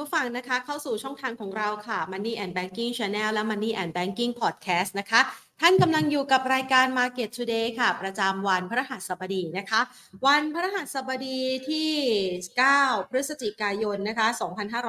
ผู้ฟังนะคะ เข้าสู่ช่องทางของเราค่ะ Money and Banking Channel และ Money and Banking Podcast นะคะ ท่านกำลังอยู่กับรายการ Market Today ค่ะ ประจำวันพฤหัสบดีนะคะ วันพฤหัสบดีที่ 9 พฤศจิกายนนะคะ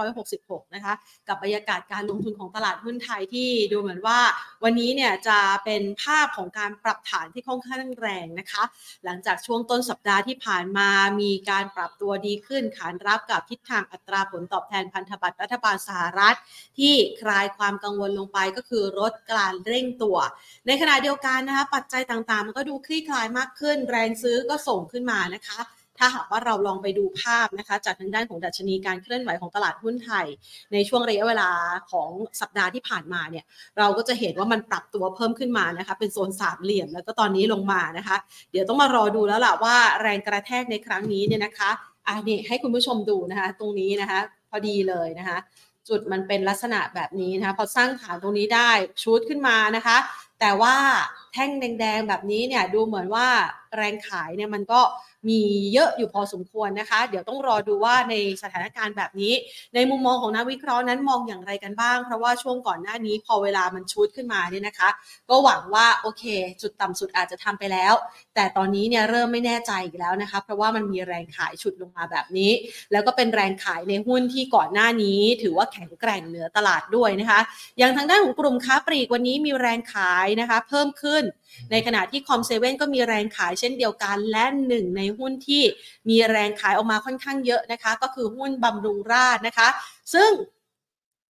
2566 นะคะ กับบรรยากาศการลงทุนของตลาดหุ้นไทยที่ดูเหมือนว่า วันนี้เนี่ยจะเป็นภาพของการปรับฐานที่ค่อนข้างแรงนะคะ หลังจากช่วงต้นสัปดาห์ที่ผ่านมามีการปรับตัวดีขึ้นขานรับกับทิศทางอัตราผลตอบแทนพันธบัตรรัฐบาลสหรัฐ ที่คลายความกังวลลงไปก็คือลดการเร่งตัวในขณะเดียวกันนะคะปัจจัยต่างๆ มันก็ดูคลี่คลายมากขึ้น แรงซื้อก็ส่งขึ้นมานะคะ ถ้าหากว่าเราลองไปดูภาพนะคะจากทางด้านของดัชนีการเคลื่อนไหวของตลาดหุ้นไทย ในช่วงระยะเวลาของสัปดาห์ที่ผ่านมาเนี่ยเราก็จะเห็นว่ามันปรับตัวเพิ่มขึ้นมานะคะเป็นโซนสามเหลี่ยมแล้วก็ตอนนี้ลงมานะคะ เดี๋ยวต้องมารอดูแล้วล่ะว่าแรงกระแทกในครั้งนี้เนี่ยนะคะอะนี่ให้คุณผู้ชมดูนะคะ ตรงนี้นะคะ พอดีเลยนะคะ จุดมันเป็นลักษณะแบบนี้นะคะพอสร้างฐานตรงนี้ได้ชูดขึ้นมานะคะ แต่ว่าแท่งแดงๆ แบบนี้เนี่ยดูเหมือนว่าแรงขายเนี่ยมันก็มีเยอะอยู่พอสมควรนะคะ เดี๋ยวต้องรอดูว่าในสถานการณ์แบบนี้ ในมุมมองของนักวิเคราะห์นั้นมองอย่างไรกันบ้าง เพราะว่าช่วงก่อนหน้านี้พอเวลามันชูดขึ้นมาเนี่ยนะคะ ก็หวังว่าโอเค จุดต่ำสุดอาจจะทำไปแล้ว แต่ตอนนี้เนี่ยเริ่มไม่แน่ใจอีกแล้วนะคะ เพราะว่ามันมีแรงขายฉุดลงมาแบบนี้ แล้วก็เป็นแรงขายในหุ้นที่ก่อนหน้านี้ ถือว่าแข็งแกร่งเหนือตลาดด้วยนะคะ อย่างทางด้านของกลุ่มค้าปลีกวันนี้มีแรงขายนะคะ เพิ่มขึ้นในขณะที่คอมเซเว่นก็มีแรงขายเช่นเดียวกัน และหนึ่งในหุ้นที่มีแรงขายออกมาค่อนข้างเยอะนะคะ ก็คือหุ้นบำรุงราษฎร์นะคะ ซึ่ง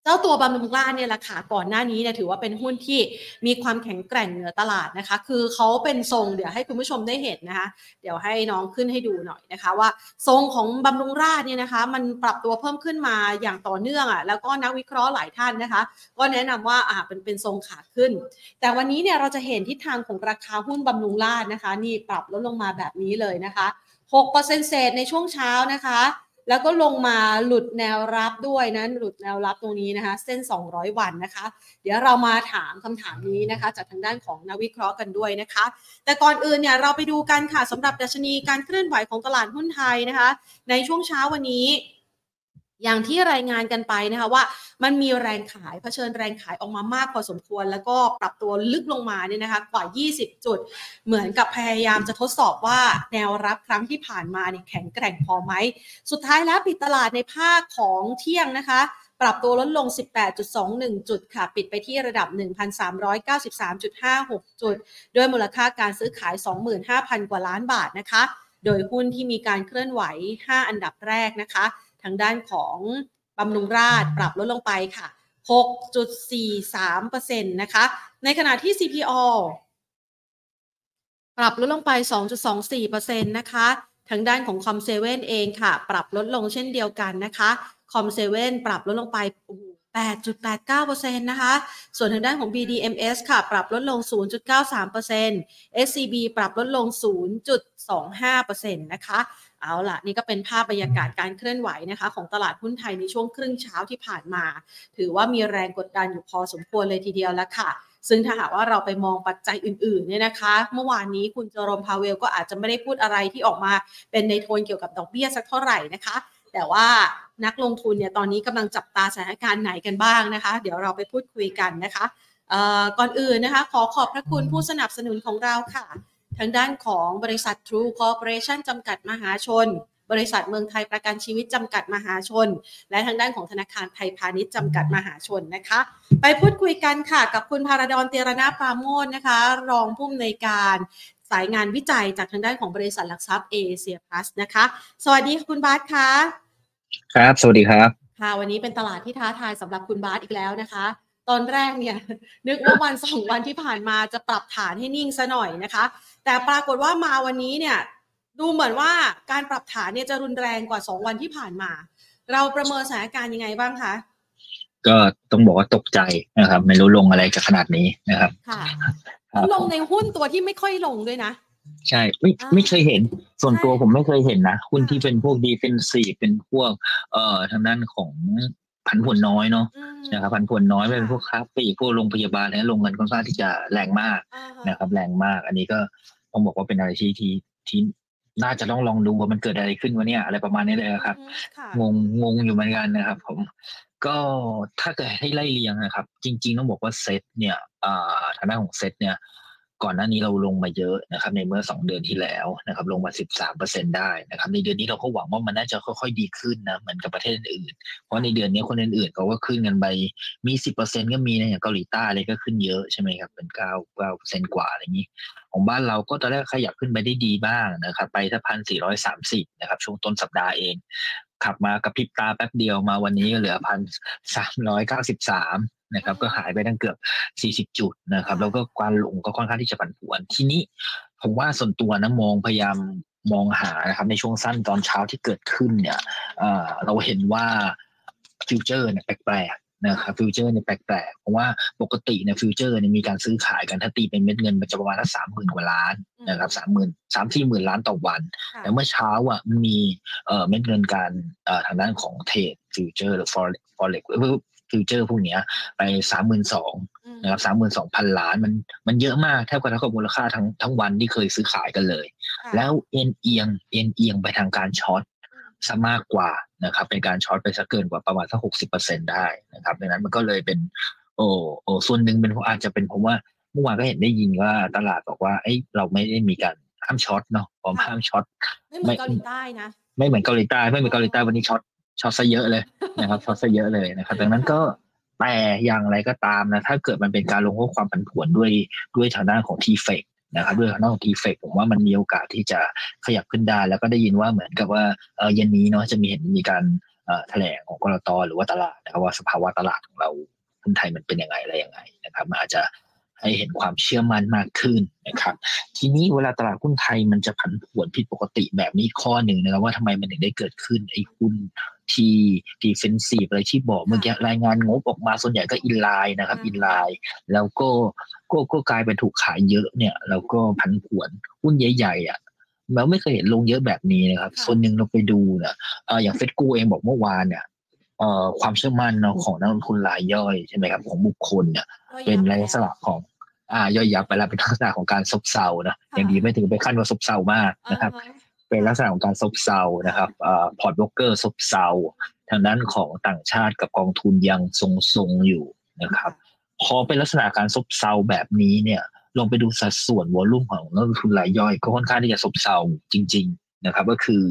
เจ้าตัวบำรุงราษฎร์เนี่ยราคาก่อนหน้านี้เนี่ยถือว่าเป็นหุ้นที่มีความแข็งแกร่งเหนือตลาดนะคะ คือเขาเป็นทรงเดี๋ยวให้คุณผู้ชมได้เห็นนะคะ เดี๋ยวให้น้องขึ้นให้ดูหน่อยนะคะ ว่าทรงของบำรุงราษฎร์เนี่ยนะคะ มันปรับตัวเพิ่มขึ้นมาอย่างต่อเนื่องอะแล้วก็นักวิเคราะห์หลายท่านนะคะ ก็แนะนำว่าอ่าเป็นเป็นทรงขาขึ้น แต่วันนี้เนี่ยเราจะเห็นทิศทางของราคาหุ้นบำรุงราษฎร์นะคะ นี่ปรับลดลงมาแบบนี้เลยนะคะ6%เศษในช่วงเช้านะคะ แล้วก็ลงมาหลุดแนวรับด้วยนะหลุดแนวรับตรงนี้นะคะ เส้น 200 วันนะคะ เดี๋ยวเรามาถามคำถามนี้นะคะ จากทางด้านของนักวิเคราะห์กันด้วยนะคะ แต่ก่อนอื่นเนี่ยเราไปดูกันค่ะสำหรับดัชนีการเคลื่อนไหวของตลาดหุ้นไทยนะคะ ในช่วงเช้าวันนี้ อย่างที่รายงานกันไปนะคะว่ามันมีแรงขายเผชิญแรงขายออกมามากพอสมควร แล้วก็ปรับตัวลึกลงมาเนี่ยนะคะกว่า 20 จุด เหมือนกับพยายามจะทดสอบว่าแนวรับครั้งที่ผ่านมาเนี่ยแข็งแกร่งพอไหม สุดท้ายแล้วปิดตลาดในภาคของเที่ยงนะคะปรับตัวลดลง 18.21 จุดค่ะ ปิดไปที่ระดับ 1,393.56 จุดโดยมูลค่าการซื้อขาย 25,000 กว่าล้านบาทนะคะ โดยหุ้นที่มีการเคลื่อนไหว 5 อันดับแรกนะคะ ทางด้านของบำรุงราษฎร์ปรับลดลงไปค่ะ 6.43%นะคะ ในขณะที่ CPO ปรับลดลงไป 2.24%นะคะ ทางด้านของคอมเซเว่นเองค่ะ ปรับลดลงเช่นเดียวกันนะคะคอมเซเว่นปรับลดลงไป 8.89%นะคะ ส่วนทางด้านของ BDMs ค่ะ ปรับลดลง 0.93% SCB ปรับลดลง 0.25%นะคะ เอาละนี่ก็เป็นภาพบรรยากาศการเคลื่อนไหวนะคะ ของตลาดหุ้นไทยในช่วงครึ่งเช้าที่ผ่านมา ถือว่ามีแรงกดดันอยู่พอสมควรเลยทีเดียวแล้วค่ะ ซึ่งถ้าหากว่าเราไปมองปัจจัยอื่นๆเนี่ยนะคะ เมื่อวานนี้คุณเจอรมพาเวลก็อาจจะไม่ได้พูดอะไรที่ออกมาเป็นในโทนเกี่ยวกับดอกเบี้ยสักเท่าไหร่นะคะ แต่ว่านักลงทุนเนี่ยตอนนี้กำลังจับตาสถานการณ์ไหนกันบ้างนะคะ เดี๋ยวเราไปพูดคุยกันนะคะก่อนอื่นนะคะ ขอขอบพระคุณผู้สนับสนุนของเราค่ะ ทางด้านของบริษัท True Corporation จำกัดมหาชน บริษัทเมืองไทยประกันชีวิตจำกัดมหาชน และทางด้านของธนาคารไทยพาณิชย์จำกัดมหาชนนะคะ ไปพูดคุยกันค่ะกับคุณพาราดอนเตรนาปราโมทนะคะ รองผู้อำนวยการสายงานวิจัยจากทางด้านของบริษัทหลักทรัพย์เอเชียพลัสนะคะ สวัสดีคุณบาสค่ะ ครับ สวัสดีครับ ค่ะ วันนี้เป็นตลาดที่ท้าทายสำหรับคุณบาสอีกแล้วนะคะ ตอนแรกเนี่ยนึกว่าวันสองวันที่ผ่านมาจะปรับฐานให้นิ่งซะหน่อยนะคะ แต่ปรากฏว่ามาวันนี้เนี่ยดูเหมือนว่าการปรับฐานเนี่ยจะรุนแรงกว่าสองวันที่ผ่านมา เราประเมินสถานการณ์ยังไงบ้างคะก็ต้องบอกว่าตกใจนะครับ ไม่รู้ลงอะไรจะขนาดนี้นะครับค่ะลงในหุ้นตัวที่ไม่ค่อยลงด้วยนะใช่ไม่ไม่เคยเห็น ส่วนตัวผมไม่เคยเห็นนะหุ้นที่เป็นพวกดีเฟนซีเป็นพวกเอ่อทางด้านของ ผันผวนน้อยเนาะนะครับผันผวนน้อยเป็นพวกค้าปลีกพวกโรงพยาบาลเนี่ยลงกันค่อนข้างที่จะแรงมากนะครับ แรงมาก อันนี้ก็ต้องบอกว่าเป็นอะไรที่ที่ที่น่าจะต้องลองดูว่ามันเกิดอะไรขึ้นวะเนี่ย อะไรประมาณนี้เลยครับอืมค่ะงงงงอยู่เหมือนกันนะครับ ผม ก็ถ้าเกิดให้ไล่เรียงนะครับ จริง ๆ ต้องบอกว่าเซตเนี่ยอ่าทางด้านของเซตเนี่ย ก่อนหน้านี้เราลงมาเยอะนะครับในเมื่อสองเดือนที่แล้วนะครับลงมาสิบสามเปอร์เซ็นได้นะครับในเดือนนี้เราก็หวังว่ามันน่าจะค่อยๆดีขึ้นนะเหมือนกับประเทศอื่น เพราะในเดือนนี้คนอื่นๆเขาก็ขึ้นกันไปมีสิบเปอร์เซ็นก็มีนะอย่างเกาหลีใต้อะไรก็ขึ้นเยอะใช่ไหมครับเป็นเก้าเก้าเปอร์เซ็นกว่าอะไรอย่างนี้ ของบ้านเราก็ตอนแรกขยับขึ้นไปได้ดีบ้างนะครับไปถ้าพันสี่ร้อยสามสิบนะครับช่วงต้นสัปดาห์เองขับมากระพริบตาแป๊บเดียวมาวันนี้ก็เหลือพันสามร้อยเก้าสิบสาม นะครับก็หายไปตั้งเกือบสี่สิบจุดนะครับแล้วก็การลงก็ค่อนข้างที่จะผันผวนทีนี้ผมว่าส่วนตัวนะมองพยายามมองหานะครับในช่วงสั้นตอนเช้าที่เกิดขึ้นเนี่ยเอ่อเราเห็นว่าฟิวเจอร์เนี่ยแปลกๆนะครับฟิวเจอร์เนี่ยแปลกๆ เพราะว่าปกติเนี่ยฟิวเจอร์เนี่ยมีการซื้อขายกันถ้าตีเป็นเม็ดเงินมันจะประมาณสักสามหมื่นกว่าล้านนะครับสามหมื่นสามสี่หมื่นล้านต่อวันค่ะแต่เมื่อเช้าอะมันมีเอ่อเม็ดเงินการเอ่อทางด้านของเทรดฟิวเจอร์หรือ forex forex ฟิวเจอร์พวกเนี้ยไปสามหมื่นสองอืมนะครับสามหมื่นสองพันล้านมันมันเยอะมากแทบกับเท่ากับมูลค่าทั้งทั้งวันที่เคยซื้อขายกันเลยค่ะแล้วเอ็นเอียงเอ็นเอียงไปทางการ short ซะมากกว่านะครับเป็นการ short ไปสักเกินกว่าประมาณสักหกสิบเปอร์เซ็นต์ได้นะครับดังนั้นมันก็เลยเป็น โอ้โอ้ส่วนหนึ่งเป็นเพราะอาจจะเป็นเพราะว่าเมื่อวานก็เห็นได้ยินว่าตลาดบอกว่าเอ้ยเราไม่ได้มีการห้าม short เนาะพอห้าม short ไม่เหมือนเกาหลีใต้นะไม่เหมือนเกาหลีใต้ไม่เหมือนเกาหลีใต้วันนี้ short short ซะเยอะเลยนะครับ short ซะเยอะเลยนะครับดังนั้นก็แต่อย่างไรก็ตามนะถ้าเกิดมันเป็นการลงโทษความผันผวนด้วยด้วยทางด้านของ TFEX นะครับด้วยทางด้านของ TFEX ผมว่ามันมีโอกาสที่จะขยับขึ้นได้แล้วก็ได้ยินว่าเหมือนกับว่าเออเย็นนี้เนาะจะมีเห็นมีการเอ่อแถลงของกลตหรือว่าตลาดนะครับว่าสภาวะตลาดของเราหุ้นไทยมันเป็นยังไงอะไรยังไงนะครับมันอาจจะ ให้เห็นความเชื่อมั่นมากขึ้นนะครับ ทีนี้เวลาตลาดหุ้นไทยมันจะผันผวนผิดปกติแบบนี้ข้อหนึ่งนะครับว่าทำไมมันถึงได้เกิดขึ้นไอ้หุ้นที่ defensive อะไรที่บอกเมื่อกี้รายงานงบออกมาส่วนใหญ่ก็ in line นะครับอืม in lineแล้วก็ก็ก็กลายเป็นถูกขายเยอะเนี่ยแล้วก็ผันผวนหุ้นใหญ่ๆอะเราไม่เคยเห็นลงเยอะแบบนี้นะครับ ส่วนหนึ่งเราไปดูเนี่ยเอ่ออย่างเฟดกูเองบอกเมื่อวานเนี่ยเอ่อความเชื่อมั่นเนาะของนักลงทุนรายย่อยใช่ไหมครับของบุคคลเนี่ยเป็นลักษณะของ อ่าย่อยยับไปแล้วเป็นลักษณะของการซบเซานะอย่างดีไม่ถึงไปขั้นว่าซบเซามากนะครับอ่าฮะเป็นลักษณะของการซบเซานะครับอ่าพอร์ตบล็อกเกอร์ซบเซาทางด้านของต่างชาติกับกองทุนยังทรงๆอยู่นะครับพอเป็นลักษณะการซบเซาแบบนี้เนี่ยลองไปดูสัดส่วนวอลุ่มของนักลงทุนรายย่อยก็ค่อนข้างที่จะซบเซาจริง ๆนะครับ ก็คือ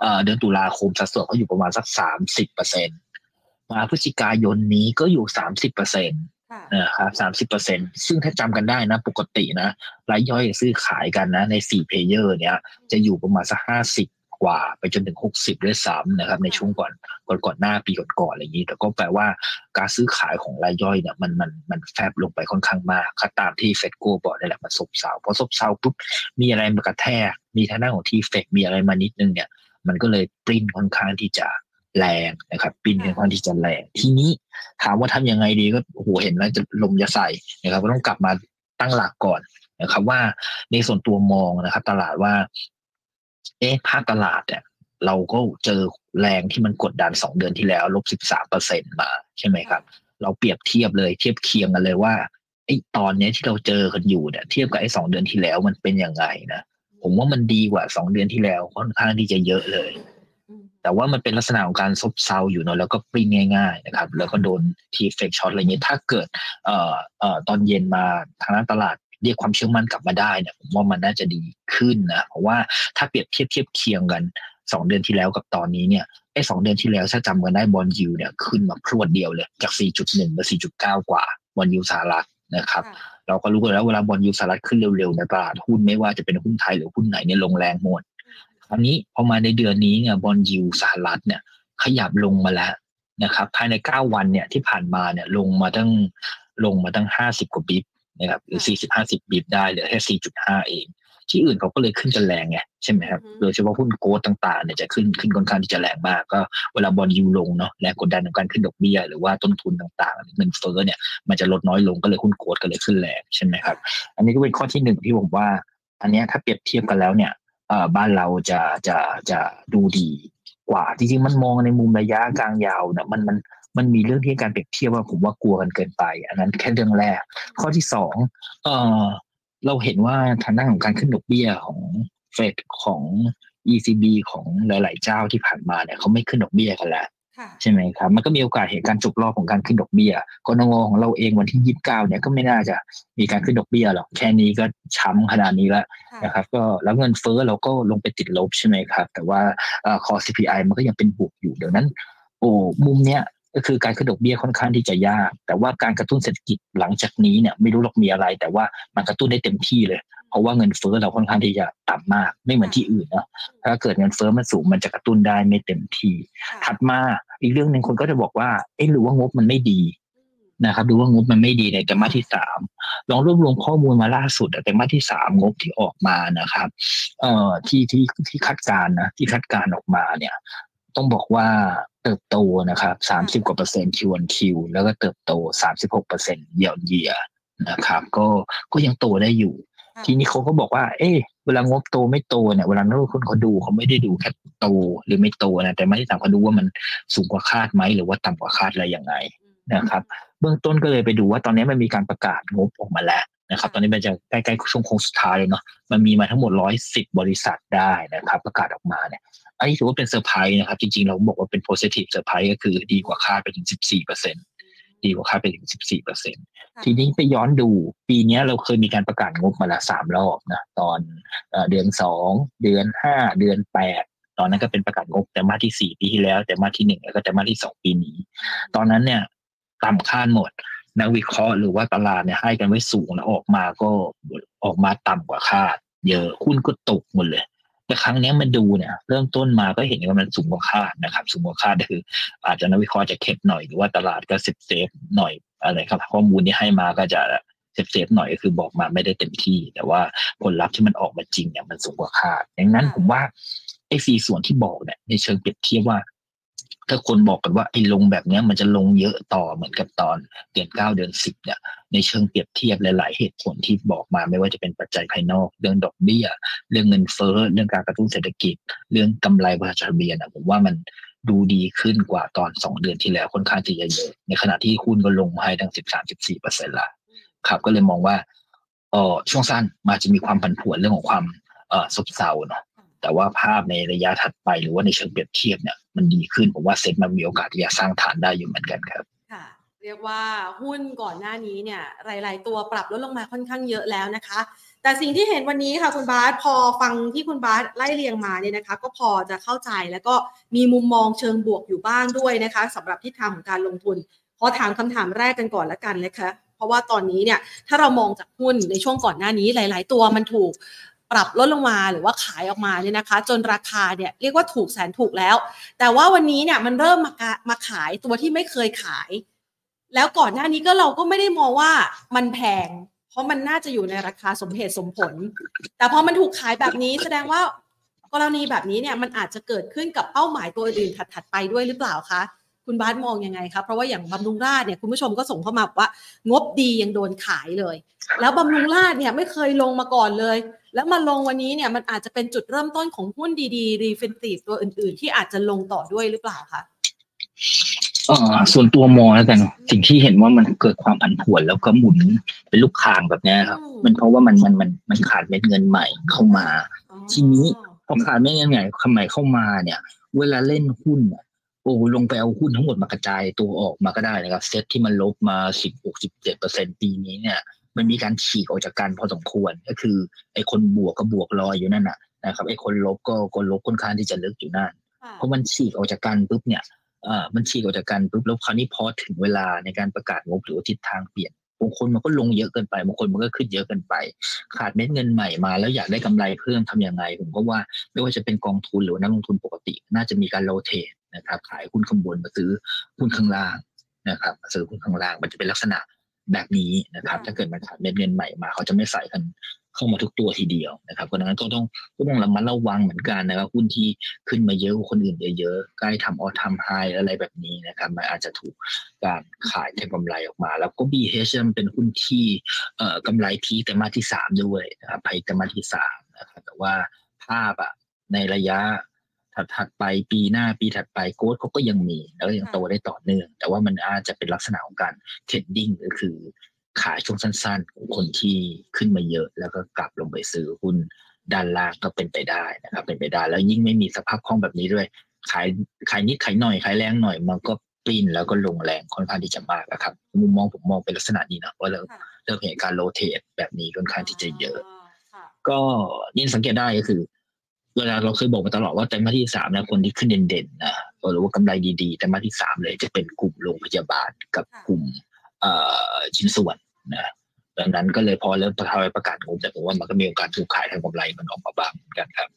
เอ่อเดือนตุลาคมสัดส่วนเขาอยู่ประมาณสักสามสิบเปอร์เซ็นมาพฤศจิกายนนี้ก็อยู่สามสิบเปอร์เซ็ นตค่ะนะครับสามสิบเปอร์เซ็นซึ่งถ้าจำกันได้นะ ปกตินะรายย่อยซื้อขายกันนะ ในสี่เพลเยอร์เนี่ยจะอยู่ประมาณสักห้าสิบกว่าไปจนถึงหกสิบด้วยซ้ำนะครับ ในช่วงก่อนก่อนก่อนหน้าปีก่อนๆอะไรอย่างนี้ แต่ก็แปลว่าการซื้อขายของรายย่อยเนี่ยมันมันมันแฟบลงไปค่อนข้างมากก็ตามที่เฟดโก้บอกนี่แหละมันซบเซาพอซบเซาปุ๊บมีอะไรมากระแทกมีทางด้านของทีเฟกมีอะไรมานิดนึงเนี่ย มันก็เลยปริ้นค่อนข้างที่จะ แรงนะครับปริ้นค่อนข้างที่จะแรงทีนี้ถามว่าทำยังไงดีก็โอ้โหเห็นแล้วจะลมจะใส่นะครับ ก็ต้องกลับมาตั้งหลักก่อนนะครับ ว่าในส่วนตัวมองนะครับ ตลาดว่า เอ๊ะภาคตลาดเนี่ยเราก็เจอแรงที่มันกดดันสองเดือนที่แล้วลบสิบสามเปอร์เซ็นต์มาใช่ไหมครับ เราเปรียบเทียบเลยเทียบเคียงกันเลยว่าไอ้ตอนเนี้ยที่เราเจอกันอยู่เนี่ยเทียบกับไอ้สองเดือนที่แล้วมันเป็นยังไงนะผมว่ามันดีกว่าสองเดือนที่แล้วค่อนข้างที่จะเยอะเลยอืม แต่ว่ามันเป็นลักษณะของการซบเซาอยู่เนอะแล้วก็ปริ้งง่าย ๆ นะครับ แล้วก็โดน TFEX short อะไรเงี้ยถ้าเกิดเอ่อเอ่อตอนเย็นมาทางด้านตลาดเรียกความเชื่อมั่นกลับมาได้เนี่ยผมว่ามันน่าจะดีขึ้นนะเพราะว่าถ้าเปรียบเทียบเทียบเคียงกันสองเดือนที่แล้วกับตอนนี้เนี่ยไอ้สองเดือนที่แล้วถ้าจำกันได้ bond yield เนี่ยขึ้นมาพรวดเดียวเลยจาก 4.1มา4.9 กว่า bond yield สหรัฐนะครับค่ะเราก็รู้กันแล้วเวลา bond yield สหรัฐขึ้นเร็วๆในตลาดหุ้นไม่ว่าจะเป็นหุ้นไทยหรือหุ้นไหนเนี่ยลงแรงหมด คราวนี้พอมาในเดือนนี้เนี่ย bond yield สหรัฐเนี่ยขยับลงมาแล้วนะครับภายในเก้าวันเนี่ยที่ผ่านมาเนี่ยลงมาตั้งลงมาตั้งห้าสิบกว่าบิปนะครับหรือสี่สิบห้าสิบบิปได้เหลือแค่สี่จุดห้าเอง ที่อื่นเขาก็เลยขึ้นกันแรงไงใช่ไหมครับอือฮึโดยเฉพาะหุ้นโกลด์ต่างๆเนี่ยจะขึ้นขึ้นค่อนข้างที่จะแรงมาก ก็เวลาบอลยูลงเนาะแรงกดดันของการขึ้นดอกเบี้ยหรือว่าต้นทุนต่างๆเงินเฟ้อเนี่ยมันจะลดน้อยลงก็เลยหุ้นโกลด์ก็เลยขึ้นแรงใช่ไหมครับอันนี้ก็เป็นข้อที่หนึ่งที่ผมว่า อันเนี้ยถ้าเปรียบเทียบกันแล้วเนี่ยเอ่อ บ้านเราจะจะจะดูดีกว่าจริงๆมันมองในมุมระยะกลางยาวนะมันมันมันมีเรื่องที่การเปรียบเทียบว่าผมว่ากลัวกันเกินไป อันนั้นแค่เรื่องแรก ข้อที่สองเออเราเห็นว่าทางด้านของการขึ้นดอกเบี้ยของเฟดของ ECB ของหลาย ๆ เจ้าที่ผ่านมาเนี่ยเขาไม่ขึ้นดอกเบี้ยกันแล้ว ใช่ไหมครับ มันก็มีโอกาสเห็นการจบรอบของการขึ้นดอกเบี้ยกนงของเราเองวันที่29เนี่ยก็ไม่น่าจะมีการขึ้นดอกเบี้ยหรอกแค่นี้ก็ช้ำขนาดนี้แล้วค่ะนะครับ ก็แล้วเงินเฟ้อเราก็ลงไปติดลบใช่ไหมครับ แต่ว่าคอ CPI มันก็ยังเป็นบวกอยู่ดังนั้น โอ้มุมเนี้ยก็คือการขึ้นดอกเบี้ยค่อนข้างที่จะยาก แต่ว่าการกระตุ้นเศรษฐกิจหลังจากนี้เนี่ยไม่รู้หรอกมีอะไร แต่ว่ามันกระตุ้นได้เต็มที่เลย เพราะว่าเงินเฟ้อเราค่อนข้างที่จะต่ำมาก ไม่เหมือนที่อื่นนะถ้าเกิดเงินเฟ้อมันสูงมันจะกระตุ้นได้ไม่เต็มที่ค่ะถัดมา อีกเรื่องหนึ่งคนก็จะบอกว่า เอ๊ะหรือว่างบมันไม่ดีนะครับดูว่างบมันไม่ดีในไตรมาสที่สามลองรวบรวมข้อมูลมาล่าสุดอะไตรมาสที่สามงบที่ออกมานะครับ เอ่อที่ที่ที่คาดการณ์นะที่คาดการณ์ออกมาเนี่ย ต้องบอกว่าเติบโตนะครับสามสิบกว่าเปอร์เซ็นต์ Q on Q แล้วก็เติบโตสามสิบหกเปอร์เซ็นต์เยียร์เยียนะครับ ก็ก็ยังโตได้อยู่ค่ะทีนี้เขาก็บอกว่า เอ๊ะ เวลางบโตไม่โตเนี่ยเวลานักลงทุนเขาดูเขาไม่ได้ดูแค่โตหรือไม่โตนะแต่ไม่ได้ตามเขาดูว่ามันสูงกว่าคาดไหมหรือว่าต่ำกว่าคาดอะไรยังไงนะครับ เบื้องต้นก็เลยไปดูว่าตอนนี้มันมีการประกาศงบออกมาแล้วนะครับ ตอนนี้มันจะใกล้ๆช่วงโค้งสุดท้ายเลยเนาะมันมีมาทั้งหมดร้อยสิบบริษัทได้นะครับ ประกาศออกมาเนี่ยอันนี้ถือว่าเป็นเซอร์ไพรส์นะครับ จริงๆ เราบอกว่าเป็น positive เซอร์ไพรส์ก็คือดีกว่าคาดไปถึง14เปอร์เซ็นต์ ดีกว่าคาดไปถึง 14เปอร์เซ็นต์ค่ะทีนี้ไปย้อนดูปีเนี้ยเราเคยมีการประกาศงบมาแล้วสามรอบนะตอนเอ่อเดือนสองเดือนห้าเดือนแปดตอนนั้นก็เป็นประกาศงบไตรมาสที่สี่ปีที่แล้ว ไตรมาสที่หนึ่งแล้วก็ไตรมาสที่สองปีนี้ ตอนนั้นเนี่ยต่ำคาดหมด นักวิเคราะห์หรือว่าตลาดเนี่ยให้กันไว้สูงแล้วออกมาก็ออกมาต่ำกว่าคาด เยอะหุ้นก็ตกหมดเลย แต่ครั้งนี้มันดูเนี่ย เริ่มต้นมาก็เห็นว่ามันสูงกว่าคาดนะครับ สูงกว่าคาดคือ อาจจะนักวิเคราะห์จะเข็ดหน่อยหรือว่าตลาดก็ safe safe หน่อยอะไรครับข้อมูลที่ให้มาก็จะ safe safe หน่อยก็คือบอกมาไม่ได้เต็มที่ แต่ว่าผลลัพธ์ที่มันออกมาจริงเนี่ยมันสูงกว่าคาดดังนั้นผมว่าไอ้สี่ส่วนที่บอกเนี่ยในเชิงเปรียบเทียบว่า ถ้าคนบอกกันว่าไอ้ลงแบบนี้มันจะลงเยอะต่อเหมือนกับตอนเดือนเก้าเดือนสิบเนี่ยในเชิงเปรียบเทียบหลาย ๆ เหตุผลที่บอกมาไม่ว่าจะเป็นปัจจัยภายนอกเรื่องดอกเบี้ย เรื่องเงินเฟ้อเรื่องการกระตุ้นเศรษฐกิจ เรื่องกำไรบริษัททะเบียนอะผมว่ามันดูดีขึ้นกว่าตอนสองเดือนที่แล้วค่อนข้างจะเยอะในขณะที่หุ้นก็ลงมาให้ตั้งสิบสามสิบสี่เปอร์เซ็นต์ละครับ ก็เลยมองว่าเออช่วงสั้นมาจะมีความผันผวนเรื่องของความเออซบเซาเนาะ แต่ว่าภาพในระยะถัดไปหรือว่าในเชิงเปรียบเทียบเนี่ยมันดีขึ้นผมว่าเซ็ตมันมีโอกาสที่จะสร้างฐานได้อยู่เหมือนกันครับค่ะเรียกว่าหุ้นก่อนหน้านี้เนี่ยหลาย ๆ ตัวปรับลดลงมาค่อนข้างเยอะแล้วนะคะ แต่สิ่งที่เห็นวันนี้ค่ะคุณบาสพอฟังที่คุณบาสไล่เรียงมาเนี่ยนะคะ ก็พอจะเข้าใจแล้วก็มีมุมมองเชิงบวกอยู่บ้างด้วยนะคะสำหรับทิศทางของการลงทุนขอถามคำถามแรกกันก่อนละกันเลยค่ะเพราะว่าตอนนี้เนี่ยถ้าเรามองจากหุ้นในช่วงก่อนหน้านี้หลาย ๆ ตัวมันถูก ปรับลดลงมาหรือว่าขายออกมาเนี่ยนะคะ จนราคาเนี่ยเรียกว่าถูกแสนถูกแล้ว แต่ว่าวันนี้เนี่ยมันเริ่มมามาขายตัวที่ไม่เคยขาย แล้วก่อนหน้านี้ก็เราก็ไม่ได้มองว่ามันแพง เพราะมันน่าจะอยู่ในราคาสมเหตุสมผล แต่พอมันถูกขายแบบนี้แสดงว่ากรณีแบบนี้เนี่ยมันอาจจะเกิดขึ้นกับเป้าหมายตัวอื่นถัดๆไปด้วยหรือเปล่าคะ คุณบาสมองยังไงคะเพราะว่าอย่างบำรุงราษฎร์เนี่ยคุณผู้ชมก็ส่งเข้ามาบอกว่า งบดียังโดนขายเลย แล้วบำรุงราษฎร์เนี่ยไม่เคยลงมาก่อนเลย แล้วมาลงวันนี้เนี่ยมันอาจจะเป็นจุดเริ่มต้นของหุ้นดีๆรีเฟนตีฟตัวอื่น ๆ ที่อาจจะลงต่อด้วยหรือเปล่าคะเออส่วนตัวมองแล้วกันสิ่งที่เห็นว่ามันเกิดความผันผวนแล้วก็หมุนเป็นลูกคางแบบเนี้ยครับอืมมันเพราะว่ามันมันมันมันขาดเม็ดเงินใหม่เข้ามาอ๋อทีนี้พอขาดเม็ดเงินใหม่ใหม่เข้ามาเนี่ย เวลาเล่นหุ้นอะ โอ้ลงไปเอาหุ้นทั้งหมดมากระจายตัวออกมาก็ได้นะครับ เซ็ตที่มันลบมาสิบหกสิบเจ็ดเปอร์เซ็นปีนี้เนี่ย มันมีการฉีกออกจากกันพอสมควรก็คือไอ้คนบวกก็บวกลอยอยู่นั่นน่ะนะครับไอ้คนลบก็ก็ลบค่อนข้างที่จะลึกอยู่นั่นค่ะเพราะมันฉีกออกจากกันปุ๊บเนี่ยเอ่อมันฉีกออกจากกันปุ๊บแล้วคราวนี้พอถึงเวลาในการประกาศงบหรือว่าทิศทางเปลี่ยนบางคนมันก็ลงเยอะเกินไปบางคนมันก็ขึ้นเยอะเกินไป ขาดเม็ดเงินใหม่มา แล้วอยากได้กำไรเพิ่มทำยังไง ผมก็ว่าไม่ว่าจะเป็นกองทุนหรือว่านักลงทุนปกติ น่าจะมีการโรเทต นะครับ ขายหุ้นข้างบนมาซื้อหุ้นข้างล่างนะครับมาซื้อหุ้นข้างล่างมันจะเป็นลักษณะแบบนี้นะครับ ถ้าเกิดมันขาดเม็ดเงินใหม่มาเขาจะไม่ใส่กันเข้ามาทุกตัวทีเดียวนะครับเพราะฉะนั้นก็ต้องก็ต้องระมัดระวังเหมือนกันนะครับหุ้นที่ขึ้นมาเยอะกว่าคนอื่นเยอะๆใกล้ทำออทำไฮอะไรแบบนี้นะครับ มันอาจจะถูกการขายเทกำไรออกมา แล้วก็ BH มันเป็นหุ้นที่เอ่อกำไรพีคแต่มาสที่สามด้วยนะครับไปแต่มาสที่สามนะครับแต่ว่าภาพอะในระยะ ถัดๆไปปีหน้าปีถัดไปโค้ดเขาก็ยังมี แล้วก็ยังค่ะโตได้ต่อเนื่อง แต่ว่ามันอาจจะเป็นลักษณะของการเทรดดิ้งก็คือขายช่วงสั้นๆของคนที่ขึ้นมาเยอะ แล้วก็กลับลงไปซื้อหุ้นด้านล่างก็เป็นไปได้นะครับ เป็นไปได้ แล้วยิ่งไม่มีสภาพคล่องแบบนี้ด้วย ขายขายนิดขายหน่อยขายแรงหน่อยมันก็ปริ้นแล้วก็ลงแรงค่อนข้างที่จะมากนะครับมุมมองผมมองเป็นลักษณะนี้นะว่าเริ่มค่ะเริ่มเห็นการโรเตทแบบนี้ค่อนข้างที่จะเยอะค่ะก็นี่สังเกตได้ก็คือ เวลาเราเคยบอกมาตลอดว่าไตรมาสที่สามนะคนที่ขึ้นเด่นๆนะหรือว่ากำไรดีๆไตรมาสที่สามเลยจะเป็นกลุ่มโรงพยาบาลกับค่ะกลุ่มเอ่อชิ้นส่วนนะดังนั้นก็เลยพอเริ่มประทายประกาศงบแต่ผมว่ามันก็มีโอกาสถูกขายทางกำไรมันออกมาบ้างเหมือนกันครับ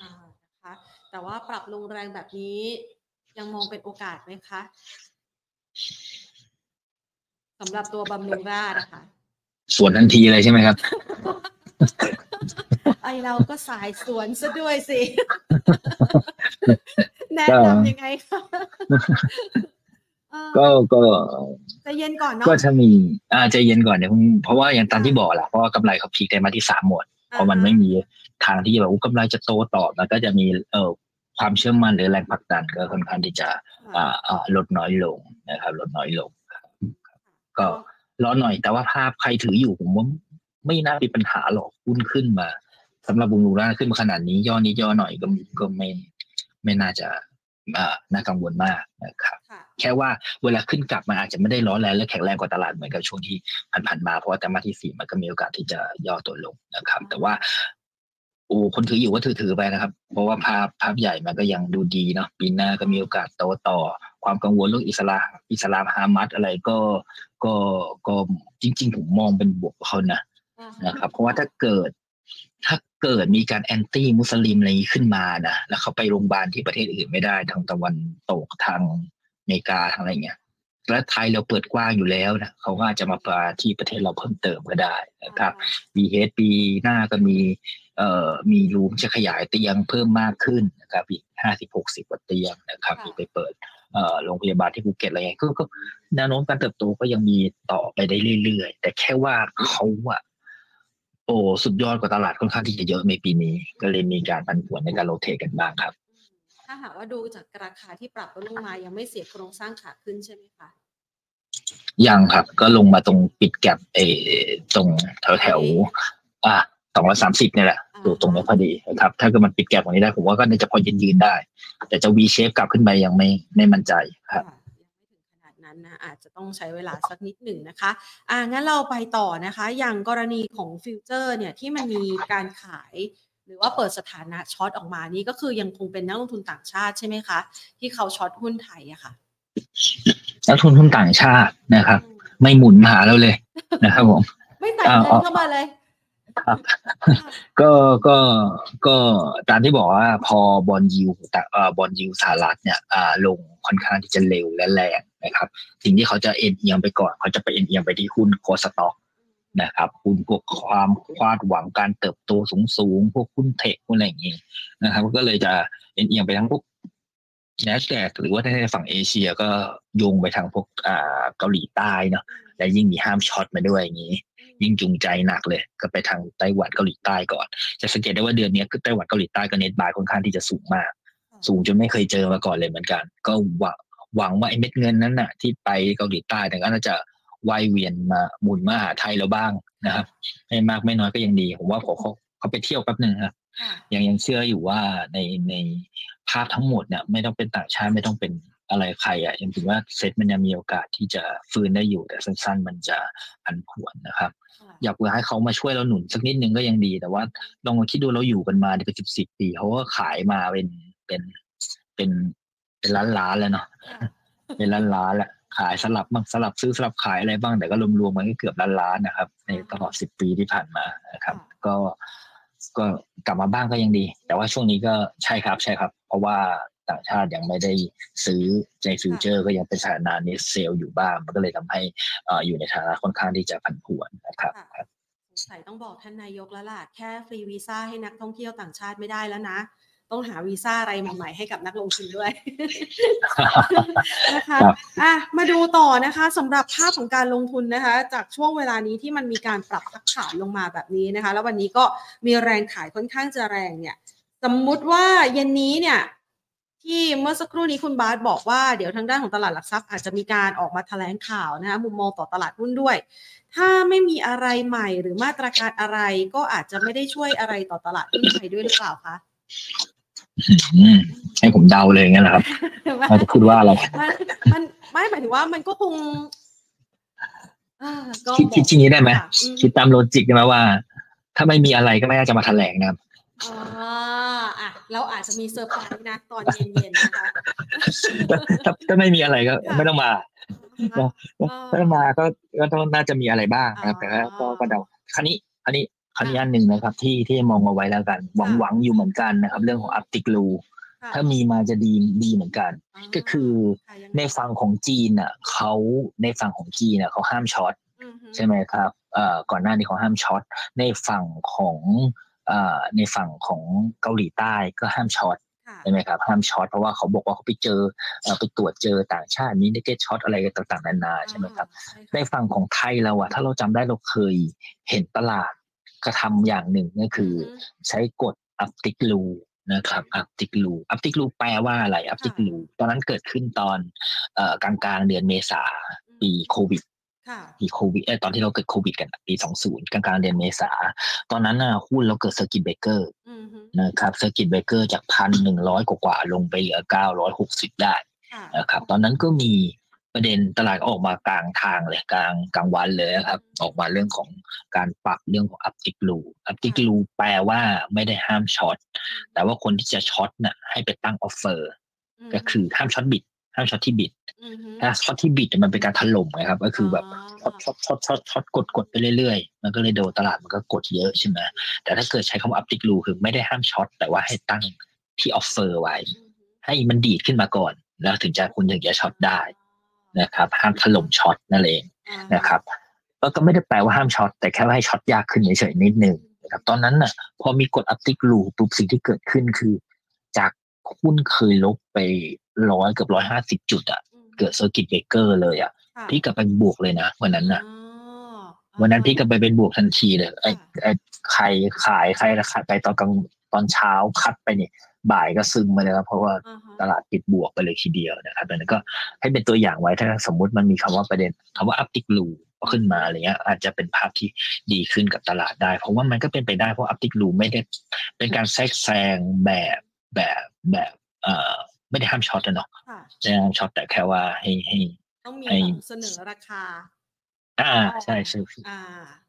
อ่านะคะแต่ว่าปรับลงแรงแบบนี้ยังมองเป็นโอกาสไหมคะสำหรับตัวบำรุงราษฎร์นะคะส่วนทันทีเลยใช่ไหมครับ ไอเราก็สายสวนซะด้วยสิแนะก็นำยังไงคะเออก็ก็ใจะเย็นก่อนเนาะก็จะมีอ่าใจเย็นก่อนเดี๋ยวผมเพราะว่าอย่างตามที่บอกแหละเพราะว่ากำไรเขาพีคไตรมาสที่สามหมดเพราะมันไม่มีทางที่จะแบบว่ากำไรจะโตต่อมันก็จะมีเอ่อความเชื่อมั่นหรือแรงผลักดันก็ค่อนข้างที่จะอ่าอ่าลดน้อยลงนะครับ ลดน้อยลงครับก็รอหน่อยแต่ว่าภาพใครถืออยู่ผมว่า ไม่น่ามีปัญหาหรอกหุ้นขึ้นมาสำหรับบุญรูร่าขึ้นมาขนาดนี้ย่อนี้ย่อหน่อยก็ก็ไม่ไม่น่าจะอ่าน่ากังวลมากนะครับค่ะแค่ว่าเวลาขึ้นกลับมันอาจจะไม่ได้ร้อนแรงและแข็งแรงกว่าตลาดเหมือนกับช่วงที่ผ่านๆมาเพราะว่าแต่มาที่สี่มันก็มีโอกาสที่จะย่อตัวลงนะครับ แต่ว่าโอ้คนถืออยู่ก็ถือถือไปนะครับ เพราะว่าภาพภาพใหญ่มันก็ยังดูดีเนาะปีหน้าก็มีโอกาสโตต่อ ความกังวลเรื่องอิสลามอิสลามฮามัสอะไรก็ก็ก็จริง ๆ ผมมองเป็นบวกกับเขานะ นะครับ เพราะว่าถ้าเกิด ถ้าเกิดมีการแอนตี้มุสลิมอะไรอย่างนี้ขึ้นมานะแล้วเขาไปโรงพยาบาลที่ประเทศอื่นไม่ได้ทางตะวันตกทางอเมริกาทางอะไรเงี้ยแล้วไทยเราเปิดกว้างอยู่แล้วนะเขาก็อาจจะมาปาที่ประเทศเราเพิ่มเติมก็ได้นะครับ BH ปีหน้าก็มีเอ่อมีรูมจะขยายเตียงเพิ่มมากขึ้นนะครับอีกห้าสิบหกสิบกว่าเตียงนะครับค่ะมีไปเปิดเอ่อโรงพยาบาลที่ภูเก็ตอะไรเงี้ยก็ก็แนวโน้มการเติบโตก็ยังมีต่อไปได้เรื่อยๆ แต่แค่ว่าเขาอะ โอ้สุดยอดกว่าตลาดค่อนข้างที่จะเยอะในปีนี้ ก็เลยมีการผันผวนในการโรเทตกันบ้างครับ ถ้าหากว่าดูจากราคาที่ปรับลดลงมายังไม่เสียโครงสร้างขาขึ้นใช่ไหมคะยังครับ ก็ลงมาตรงปิดแก็บเออตรงแถวแถวๆอะสองร้อยสามสิบเนี่ยแหละอ่าอยู่ตรงนี้พอดีนะครับ ถ้าเกิดมันปิดแก็บตรงนี้ได้ผมว่าก็น่าจะพอยืนยืนๆได้ แต่จะ V shape กลับขึ้นไปยังไม่ไม่มั่นใจครับ นาดนั้นนะอาจจะต้องใช้เวลาสักนิดหนึ่งนะคะอ่างั้นเราไปต่อนะคะ อย่างกรณีของฟิวเจอร์เนี่ยที่มันมีการขายหรือว่าเปิดสถานะ short ออกมานี่ก็คือยังคงเป็นนักลงทุนต่างชาติใช่ไหมคะ ที่เขา short หุ้นไทยอะค่ะนักทุนทุนต่างชาตินะครับอืมไม่หมุนมาหาเราเลยนะครับผม ไม่ใส่อ่าเงินเข้ามาเลยครับก็ก็ก็ตามที่บอกว่าพอ bond yield แต่เอ่อ bond yield สหรัฐเนี่ยอ่าลงค่อนข้างที่จะเร็วและแรงนะครับสิ่งที่เขาจะเอ็นเอียงไปก่อน เขาจะไปเอ็นเอียงไปที่หุ้น growth stockนะครับหุ้นพวกความคาดหวังการเติบโตสูงสูงๆพวกหุ้นเทคหุ้นอะไรอย่างนี้ยนะครับ ก็เลยจะเอ็นเอียงไปทั้งพวก n a s d a q หรือว่าในฝั่งเอเชียก็โยงไปทางพวกอ่าเกาหลีใต้เนาะและยิ่งมีห้ามช็อตมาด้วยอย่างนี้ ยิ่งจูงใจหนักเลย ก็ไปทางไต้หวันเกาหลีใต้ก่อน จะสังเกตได้ว่าเดือนนี้คือไต้หวันเกาหลีใต้ก็เน็ตบายค่อนข้างที่จะสูงมาก สูงจนไม่เคยเจอมาก่อนเลยเหมือนกัน ก็หวัง หวังว่าไอ้เม็ดเงินนั้นน่ะ ที่ไปเกาหลีใต้แต่ก็น่าจะว่ายเวียนมาหมุนมาหาไทยเราบ้างนะครับไม่มากไม่น้อยก็ยังดี ผมว่าผมเขาเขาไปเที่ยวแป๊บหนึ่งครับค่ะยังยังเชื่ออยู่ว่าในในภาพทั้งหมดเนี่ยไม่ต้องเป็นต่างชาติไม่ต้องเป็นอะไรใครอะยังถือว่าเซ็ตมันยังมีโอกาสที่จะฟื้นได้อยู่แต่สั้น ๆ มันจะผันผวนนะครับค่ะอยากเผื่อให้เขามาช่วยเราหนุนสักนิดนึงก็ยังดี แต่ว่าลองมาคิดดูเราอยู่กันมาเนี่ยเป็นสิบสิบปีเขาก็ขายมาเป็นเป็นเป็น เป็นล้านล้านๆแล้วเนาะค่ะเป็นล้านล้านๆแหละขายสลับบ้างสลับซื้อสลับขายอะไรบ้างแต่ก็รวมๆมันก็เกือบล้านล้านๆนะครับ ในตลอดสิบปีที่ผ่านมานะครับ ก็ก็กลับมาบ้างก็ยังดี แต่ว่าช่วงนี้ก็ใช่ครับใช่ครับ เพราะว่าต่างชาติยังไม่ได้ซื้อในฟิวเจอร์ ก็ยังเป็นสถานะ net sell อยู่บ้าง มันก็เลยทำให้เอ่ออยู่ในฐานะค่อนข้างที่จะผันผวนนะครับค่ะสงสัยต้องบอกท่านนายกแล้วล่ะแค่ฟรีวีซ่าให้นักท่องเที่ยวต่างชาติไม่ได้แล้วนะ ต้องหาวีซ่าอะไรใหม่ๆให้กับนักลงทุนด้วยนะคะครับอะมาดูต่อนะคะสำหรับภาพของการลงทุนนะคะ จากช่วงเวลานี้ที่มันมีการปรับพักฐานลงมาแบบนี้นะคะ แล้ววันนี้ก็มีแรงขายค่อนข้างจะแรงเนี่ยสมมุติว่าเย็นนี้เนี่ยทที่เมื่อสักครู่นี้คุณบาสบอกว่าเดี๋ยวทางด้านของตลาดหลักทรัพย์อาจจะมีการออกมาแถลงข่าวนะคะมุมมองต่อตลาดหุ้นด้วย ถ้าไม่มีอะไรใหม่หรือมาตรการอะไรก็อาจจะไม่ได้ช่วยอะไรต่อตลาดหุ้นไทยด้วยหรือเปล่าคะอืม ให้ผมเดาเลยงั้นเหรอครับเราจะพูดว่าอะไรมันมันไม่หมายถึงว่ามันก็คงอ่าก็คิดคิดอย่างนี้ได้ไหมค่ะอืมคิดตามโลจิกได้ไหมว่า ถ้าไม่มีอะไรก็ไม่น่าจะมาแถลงนะครับอ่าอะเราอาจจะมีเซอร์ไพรส์นะตอนเย็นๆนะคะถ้าถ้าไม่มีอะไรก็ค่ะไม่ต้องมาอ่าถ้ามาก็ก็ต้องน่าจะมีอะไรบ้างนะครับอ่าแต่ก็ก็ก็เดาคราวนี้คราวนี้ คราวนี้อันหนึ่งนะครับ ที่ที่มองเอาไว้แล้วกัน หวังค่ะหวังอยู่เหมือนกันนะครับ เรื่องของ uptick rule ค่ะถ้ามีมาจะดีดีเหมือนกัน ก็คือค่ะยังไงในฝั่งของจีนอะเขาในฝั่งของจีนอะเขาห้าม short อือฮึใช่ไหมครับเอ่อก่อนหน้านี้เขาห้าม short ในฝั่งของเอ่อในฝั่งของเกาหลีใต้ก็ห้าม short ค่ะใช่ไหมครับห้าม short เพราะว่าเขาบอกว่าเขาไปเจอเอ่อไปตรวจเจอต่างชาตินี้ naked short อะไรกันต่างๆนานาใช่ไหมครับใช่ในค่ะฝั่งของไทยเราอะถ้าเราจำได้เราเคยเห็นตลาด กระทำอย่างหนึ่งก็คือ ใช้กฎ uptick rule นะครับ uptick rule uptick rule แปลว่าอะไร uptick rule ตอนนั้นเกิดขึ้นตอนเอ่อกลางกลางๆเดือนเมษาปีโควิดค่ะปีโควิดเออตอนที่เราเกิดโควิดกันอะปี 20 กลางกลางๆเดือนเมษา ตอนนั้นน่ะหุ้นเราเกิด circuit breaker อือฮึนะครับ circuit breaker จากพันหนึ่งร้อยกว่าๆลงไปเหลือ960ได้ค่ะนะครับตอนนั้นก็มี ประเด็นตลาดก็ออกมากลางทางเลยกลางกลางวันเลยนะครับ ออกมาเรื่องของการปรับเรื่องของ uptick rule uptick rule แปลว่าไม่ได้ห้าม short แต่ว่าคนที่จะ short น่ะให้ไปตั้ง offer ก็คือห้าม short bid ห้าม short ที่ bid อือฮึถ้า short ที่ bid มันเป็นการถล่มไงครับ ก็คือแบบ short short short short short กดกดไปเรื่อยๆ มันก็เลยโดนตลาดมันก็กดเยอะใช่ไหมแต่ถ้าเกิดใช้คำว่า uptick rule คือไม่ได้ห้าม short แต่ว่าให้ตั้งที่ offer ไว้อือฮึให้มันดีดขึ้นมาก่อน แล้วถึงจะคุณถึงจะ short ได้ นะครับห้ามถล่ม short นั่นเองอ่านะครับแล้วก็ไม่ได้แปลว่าห้าม short แต่แค่ว่าให้ short ยากขึ้นเฉยๆนิดนึงนะครับตอนนั้นน่ะ พอมีกฎ uptick rule ปุ๊บสิ่งที่เกิดขึ้นคือ จากหุ้นเคยลบไปร้อยเกือบร้อยห้าสิบจุดอะอืมเกิด circuit breaker เลยอะค่ะพลิกกลับไปบวกเลยนะวันนั้นน่ะอ๋อวันนั้นพลิกไปเป็นบวกทันทีเลยไอ้ค่ะไอ้ใครขายใครขายไปตอนกลางตอนเช้า cut ไปเนี่ย บ่ายก็ซึมมาเลยครับเพราะว่าอ่าฮะตลาดปิดบวกไปเลยทีเดียวนะครับดังนั้นก็ให้เป็นตัวอย่างไว้ถ้าสมมุติมันมีคำว่าประเด็นคำว่า uptick rule ขึ้นมาอะไรเงี้ยอาจจะเป็นภาพที่ดีขึ้นกับตลาดได้ เพราะว่ามันก็เป็นไปได้เพราะ uptick rule ไม่ได้เป็นการแทรกแซงแบบแบบแบบเอ่อไม่ได้ห้าม short นะเนาะค่ะไม่ได้ห้าม short แต่แค่ว่าให้ให้ต้องมีไอ้แบบเสนอราคา อ่าใช่ใช่อ่า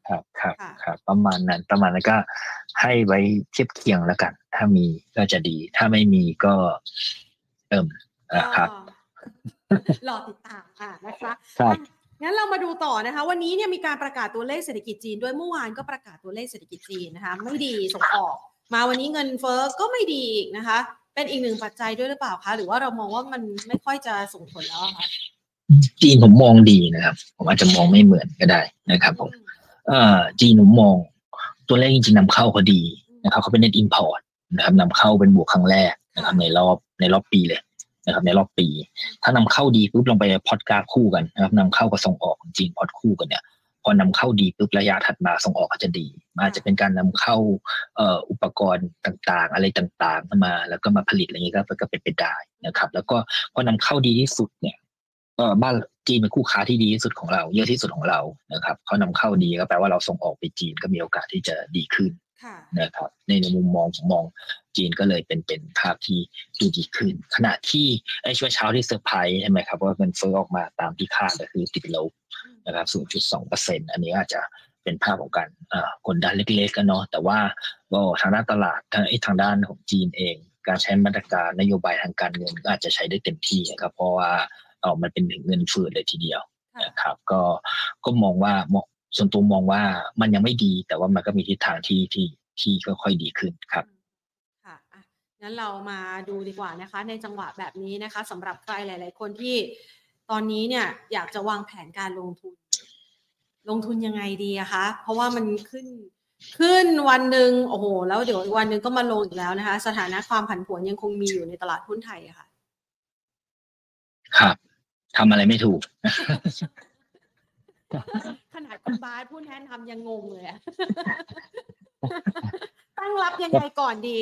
ครับครับค่ะครับประมาณนั้นประมาณนั้นก็ให้ไว้เทียบเคียงแล้วกัน ถ้ามีก็จะดี ถ้าไม่มีก็เอิ่มอ่าครับก็รอติดตามอ่านะคะครับอะงั้นเรามาดูต่อนะคะ วันนี้เนี่ยมีการประกาศตัวเลขเศรษฐกิจจีน ด้วยเมื่อวานก็ประกาศตัวเลขเศรษฐกิจจีนนะคะไม่ดีส่งออก มาวันนี้เงินเฟ้อก็ไม่ดีอีกนะคะ เป็นอีกหนึ่งปัจจัยด้วยหรือเปล่าคะหรือว่าเรามองว่ามันไม่ค่อยจะส่งผลแล้วอะคะ จีนผมมองดีนะครับ ผมอาจจะมองไม่เหมือนก็ได้นะครับ ผม เอ่อจีนผมมอง ตัวเลขจริงๆนำเข้าเขาดีนะครับเขาเป็น net import นะครับนำเข้าเป็นบวกครั้งแรกนะครับ ในรอบในรอบปีเลยนะครับ ในรอบปี ถ้านำเข้าดีปุ๊บลงไปพอดกราฟคู่กันนะครับนำเข้ากับส่งออกของจีนพอดคู่กันเนี่ยพอนำเข้าดีปุ๊บระยะถัดมาส่งออกก็จะดีอาจจะเป็นการนำเข้าเอ่ออุปกรณ์ต่างๆ อะไรต่างๆมา แล้วก็มาผลิตอะไรอย่างนี้ก็ก็เป็นไปได้นะครับ แล้วก็พอนำเข้าดีที่สุดเนี่ย บ้านจีนเป็นคู่ค้าที่ดีที่สุดของเรา เยอะที่สุดของเรานะครับเขานำเข้าดีก็แปลว่าเราส่งออกไปจีนก็มีโอกาสที่จะดีขึ้นค่ะนะครับในในมุมมองผมมองจีนก็เลยเป็นเป็นภาพที่ดูดีขึ้น ขณะที่ไอ้ช่วงเช้าที่เซอร์ไพรส์ใช่ไหมครับว่าเงินเฟ้อออกมาตามที่คาดก็คือติดลบนะครับ 0.2เปอร์เซ็นอันนี้อาจจะเป็นภาพของการอ่ากดดันเล็กๆกันเนาะแต่ว่าก็ทางด้านตลาดทางไอ้ทางด้านของจีนเอง การใช้มาตรการนโยบายทางการเงินก็อาจจะใช้ได้เต็มที่นะครับเพราะว่า เออมันเป็นถึงเงินเฟืดเลยทีเดียวค่ะนะครับ ก็ก็มองว่ามองส่วนตัวมองว่ามันยังไม่ดี แต่ว่ามันก็มีทิศทางที่ที่ที่ค่อยๆดีขึ้นครับค่ะอะงั้นเรามาดูดีกว่านะคะ ในจังหวะแบบนี้นะคะสำหรับใครหลาย ๆ คนที่ตอนนี้เนี่ยอยากจะวางแผนการลงทุน ลงทุนยังไงดีอะคะเพราะว่ามันขึ้นขึ้นวันหนึ่งโอ้โห แล้วเดี๋ยวอีกวันหนึ่งก็มาลงอีกแล้วนะคะ สถานะความผันผวนยังคงมีอยู่ในตลาดหุ้นไทยอะค่ะ ครับ ทำอะไรไม่ถูก ขนาดคุณบาสผู้แทนทำยังงงเลยอะตั้งรับยังไงก่อนดี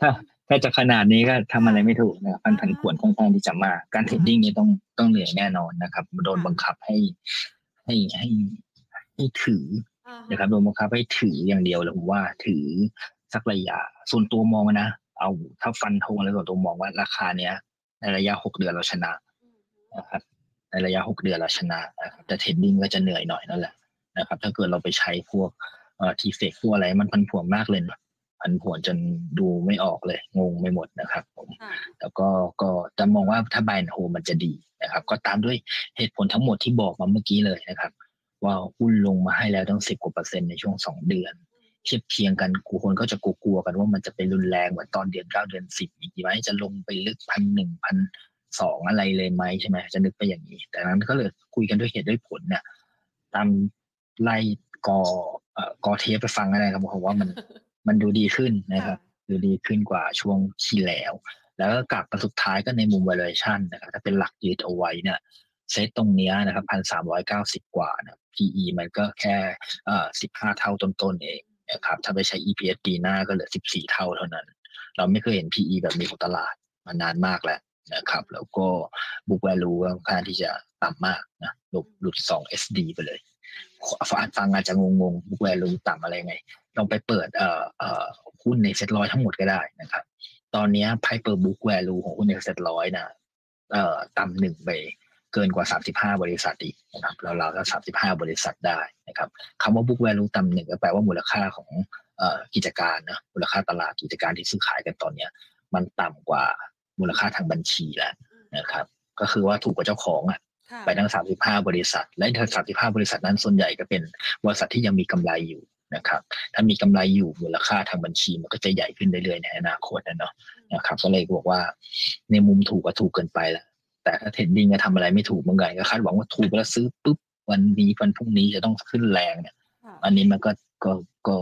ถ้าถ้าจะขนาดนี้ก็ทำอะไรไม่ถูกนะครับมันผันผวนค่อนข้างที่จะมากการเทรดดิ้งนี่ต้องต้องเหนื่อยแน่นอนนะครับโดนบังคับให้ให้ให้ให้ถืออ่าฮะนะครับโดนบังคับให้ถืออย่างเดียวเลยผมว่าถือสักระยะส่วนตัวมองนะ เอาถ้าฟันธงแล้วส่วนตัวมองว่าราคาเนี้ยในระยะหกเดือนเราชนะ นะครับในระยะหกเดือนเราชนะนะครับแต่เทรดดิ้งก็จะเหนื่อยหน่อยนั่นแหละนะครับ ถ้าเกิดเราไปใช้พวกเอ่อทีเฟกพวกอะไรมันพันผวนมากเลยนะพันผวนจนดูไม่ออกเลย งงไม่หมดนะครับผมค่ะแล้วก็ก็จะมองว่าถ้า buy and hold มันจะดีนะครับ ก็ตามด้วยเหตุผลทั้งหมดที่บอกมาเมื่อกี้เลยนะครับ ว่าหุ้นลงมาให้แล้วตั้งสิบกว่าเปอร์เซ็นต์ในช่วงสองเดือน เทียบเคียงกันกูคนก็จะกลัวๆกันว่ามันจะเป็นรุนแรงเหมือนตอนเดือนเก้าเดือนสิบอีกไหมจะลงไปลึกพันหนึ่งพัน สองอะไรเลยไหมใช่ไหมจะนึกไปอย่างนี้ แต่นั้นก็เลยคุยกันด้วยเหตุด้วยผลเนี่ยตามไล่กอเอ่อกอเทปไปฟังอะไรครับผมว่ามันมันดูดีขึ้นนะครับดูดีขึ้นกว่าช่วงที่แล้ว แล้วก็กลับมาสุดท้ายก็ในมุม valuation นะครับถ้าเป็นหลักยืดเอาไว้เนี่ยเซตตรงเนี้ยนะครับพันสามร้อยเก้าสิบกว่านะ PE มันก็แค่เอ่อสิบห้าเท่าต้นๆเองนะครับถ้าไปใช้ EPS ปีหน้าก็เหลือสิบสี่เท่าเท่านั้น เราไม่เคยเห็น PE แบบนี้ของตลาดมานานมากแล้ว นะครับ แล้วก็ book value ก็ค่อนข้างที่จะต่ำมากนะหลุดหลุดสอง SD ไปเลยฟังฟังอาจจะงงๆ book value ต่ำอะไรไง ลองไปเปิดเอ่อเอ่อหุ้นในเซ็ตร้อยทั้งหมดก็ได้นะครับ ตอนนี้ไพ่เปอร์บุ๊กแวลูของหุ้นในเซ็ตร้อยนะเอ่อต่ำหนึ่งไปเกินกว่า 35 บริษัทอีกนะครับเราเราก็35 บริษัทได้นะครับคำว่า book value ต่ำหนึ่งก็แปลว่ามูลค่าของกิจการนะมูลค่าตลาดกิจการที่ซื้อขายกันตอนเนี้ยมันต่ำกว่า มูลค่าทางบัญชีแล้วนะครับ ก็คือว่าถูกกว่าเจ้าของอะค่ะไปทั้ง 35 บริษัท และทั้ง35 บริษัทนั้นส่วนใหญ่ก็เป็นบริษัทที่ยังมีกำไรอยู่นะครับ ถ้ามีกำไรอยู่มูลค่าทางบัญชีมันก็จะใหญ่ขึ้นเรื่อยๆในอนาคตนะเนาะนะครับก็เลยบอกว่าในมุมถูกก็ถูกเกินไปแล้วแต่ถ้าเทรดดิ้งก็ทำอะไรไม่ถูกเหมือนกันก็คาดหวังว่าถูกแล้วซื้อปุ๊บวันนี้วันพรุ่งนี้จะต้องขึ้นแรงเนี่ยค่ะอันนี้มันก็ก็ก็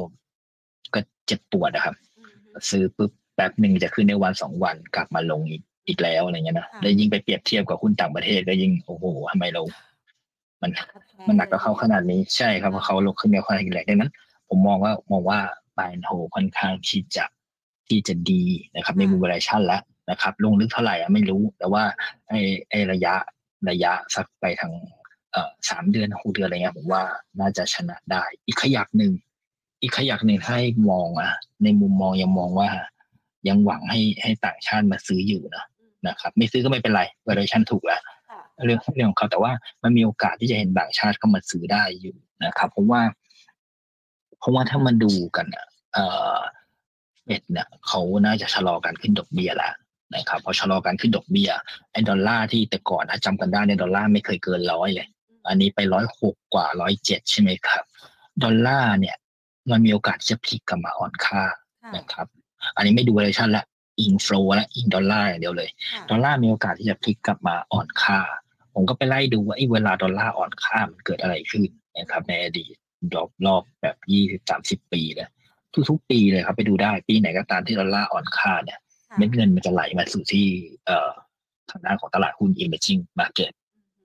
ก็เจ็บปวดนะครับอืมซื้อปุ๊บ แป๊บหนึ่งจะขึ้นในวันสองวันกลับมาลงอีกอีกแล้วอะไรเงี้ยนะค่ะแล้วยิ่งไปเปรียบเทียบกับหุ้นต่างประเทศก็ยิ่งโอ้โหทำไมเรา มันมันหนักกับเขาขนาดนี้ใช่ครับเพราะเขาลงขึ้นมาค่อนข้างแรงดังนั้น ผมมองว่ามองว่าบายโฮค่อนข้างที่จะที่จะดีนะครับ ในมุม valuation แล้วนะครับ ลงลึกเท่าไหร่อะไม่รู้ แต่ว่าไอ้ไอ้ระยะระยะสักไปทางเอ่อสามเดือนหกเดือนอะไรเงี้ยผมว่าน่าจะชนะได้ อีกขยักหนึ่งอีกขยักหนึ่งถ้าให้มองอะในมุมมองยังมองว่า ยังหวังให้ให้ต่างชาติมาซื้ออยู่นะนะครับ ไม่ซื้อก็ไม่เป็นไร valuation ถูกแล้วค่ะเรื่องเรื่องของเขาแต่ว่ามันมีโอกาสที่จะเห็นต่างชาติเข้ามาซื้อได้อยู่นะครับ เพราะว่า เพราะว่าถ้ามันดูกันอะเอ่อเฟดเนี่ยเขาน่าจะชะลอการขึ้นดอกเบี้ยแล้วนะครับพอชะลอการขึ้นดอกเบี้ยไอ้ดอลลาร์ที่แต่ก่อนถ้าจำกันได้ในยดอลลาร์ไม่เคยเกินร้อยเลย อันนี้ไปร้อยหกกว่าร้อยเจ็ดใช่ไหมครับ ดอลลาร์เนี่ย มันมีโอกาสที่จะพลิกกลับมาอ่อนค่าค่ะนะครับ อันนี้ไม่ดูเลยชันละอิง flow และอิงดอลลาร์อย่างเดียวเลยค่ะดอลลาร์มีโอกาสที่จะพลิกกลับมาอ่อนค่า ผมก็ไปไล่ดูว่าไอ้เวลาดอลลาร์อ่อนค่ามันเกิดอะไรขึ้นนะครับในอดีตรอบรอบแบบยี่สิบสามสิบปีเลยทุกๆปีเลยครับไปดูได้ปีไหนก็ตามที่ดอลลาร์อ่อนค่าเนี่ยค่ะเม็ดเงินมันจะไหลมาสู่ที่เอ่อทางด้านของตลาดหุ้น emerging market